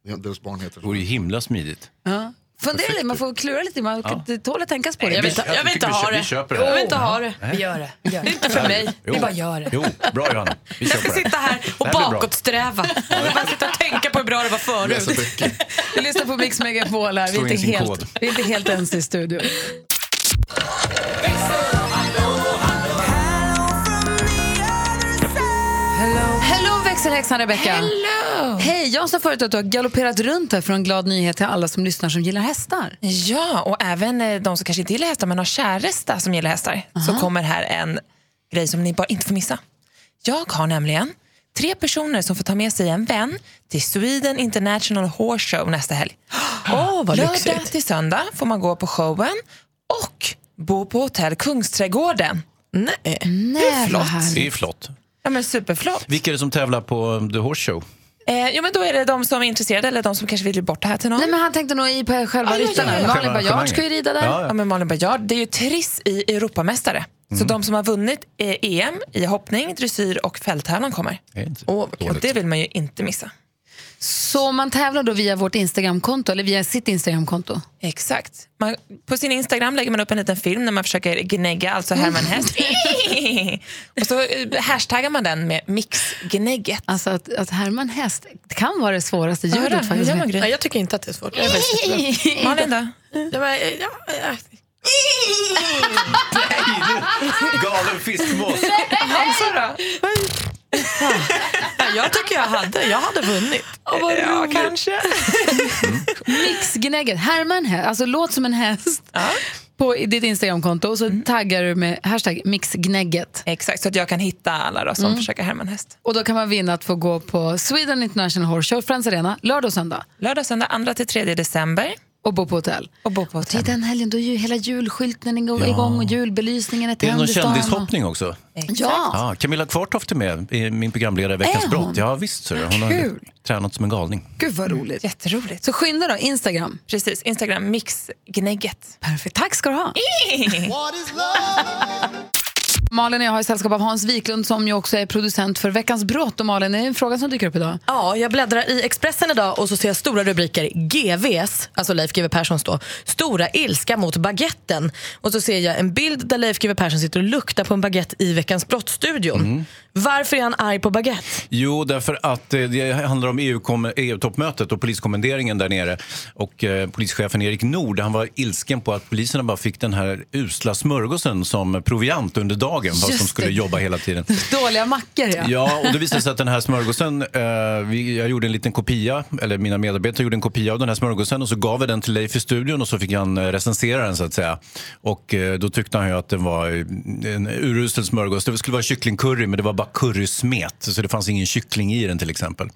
Ja, Deras barn heter Det vore ju himla smidigt. Ja. Fundera lite, man får klura lite, man Ja. tål att tänkas på det. Jag vill inte, jag vill inte vi ha det. vi köper det. Jag vill inte ha det. Vi gör det. Vi gör Det inte för mig. Jo. Vi bara gör det. Jo, bra Johanna. Vi Jag ska sitta här och bakåtsträva. Jag bara sitta och tänka på hur bra det var förut. Vi lyssnar på Mix Megapol här. Vi är, in inte helt, vi är inte helt ens i studion. Hello växelhäxan Rebecca. Hello. Hej, jag sa förut att du har galopperat runt här för en glad nyhet till alla som lyssnar som gillar hästar. Ja, och även eh, de som kanske inte gillar hästar men har käresta som gillar hästar. Så kommer här en grej som ni bara inte får missa. Jag har nämligen tre personer som får ta med sig en vän till Sweden International Horse Show nästa helg. Åh, vad Lördag lyxigt. till söndag får man gå på showen och bo på hotell Kungsträdgården. Nej. Nej, Hur flott? Det är flott. Ja, men superflott. Vilka är det som tävlar på um, The Horse Show? Eh, jo, men då är det de som är intresserade eller de som kanske vill ge bort det här till någon. Nej, men han tänkte nog i på själva Ja, ja, ryttarna. ja, ja. Malin Själva Baryard ska ju rida där. Ja, Ja, men Malin Baryard, det är ju Triss i Europamästare. Så de som har vunnit eh, EM i hoppning, dressyr och fälttävlan kommer. Det är inte Och, och det vill man ju inte missa. Så man tävlar då via vårt Instagramkonto, eller via sitt Instagramkonto? Exakt. Man, på sin Instagram lägger man upp en liten film när man försöker gnägga, alltså härma en häst. och så eh, hashtaggar man den med mixgnägget. Alltså att, att härma en häst det kan vara det svåraste Ja, ljudet det- faktiskt. Nej, jag tycker inte att det är svårt. Jag är. Malin då? Ja, men, ja, ja. Galen fiskmås. Hansa då? Ja, jag tycker jag hade. Jag hade vunnit. ja, kanske. Mixgnägget, härma en häst, alltså låt som en häst på i ditt Instagramkonto och så taggar du med hashtag mixgnägget. Exakt, så att jag kan hitta alla då som Mm. försöker härma en häst. Och då kan man vinna att få gå på Sweden International Horse Show, Friends Arena, lördag och söndag. Lördag, söndag, 2-3 december. Och bo på hotell. Och bo på Och till hotell. den helgen då är ju hela julskyltningen igång Ja. och julbelysningen är Det är tänd någon och- kändishoppning också. Ja. Ja, Camilla Kvartoft är med, i min programledare i Veckans hon? brott. Ja, visst. Så. Hon har Kul. tränat som en galning. Gud vad roligt. Jätteroligt. Så skynda då, Instagram. Precis, Instagram mixgnägget. Perfekt, tack ska du ha. Malin och jag har sällskap av Hans Wiklund som ju också är producent för Veckans brott. Och Malin, det är en fråga som dyker upp idag. Ja, jag bläddrar i Expressen idag och så ser jag stora rubriker. GVs, alltså Leif GW Perssons då, stora ilska mot baguetten. Och så ser jag en bild där Leif GW Persson sitter och luktar på en baguette i Veckans brott-studion. Varför är han arg på baguette? Jo, därför att eh, det handlar om EU-toppmötet och poliskommenderingen där nere. Och eh, polischefen Erik Nord han var ilsken på att poliserna bara fick den här usla smörgåsen som proviant under dagen fast de Just skulle det. jobba hela tiden. Dåliga mackor, ja. Ja, och det visade sig att den här smörgåsen, eh, vi, jag gjorde en liten kopia, eller mina medarbetare gjorde en kopia av den här smörgåsen och så gav vi den till Leif i studion och så fick han eh, recensera den så att säga. Och eh, då tyckte han ju att det var eh, en urusel smörgås. Det skulle vara kycklingcurry men det var bara currysmet så det fanns ingen kyckling i den till exempel.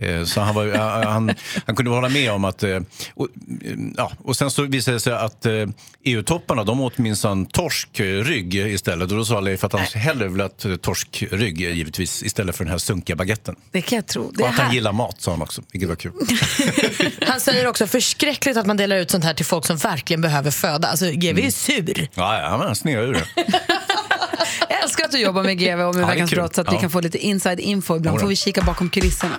Eh, Så han, var, han, han kunde hålla med om att... eh, Och, eh, ja, och sen så visade det sig att EU-topparna de åt minsann torskrygg istället. Och då sa Leif att han hellre ville ha torskrygg givetvis istället för den här sunkiga baguetten. Det kan jag tro. Det Och att han gillar mat sa han också, vilket var kul. Han säger också förskräckligt att man delar ut sånt här till folk som verkligen behöver föda. Alltså GW är sur. Ja, ja han snear ur det. Jag älskar att du jobbar med GV och med Ja, Veckans brott så att vi Ja. kan få lite inside info. Ibland får vi kika bakom kulisserna.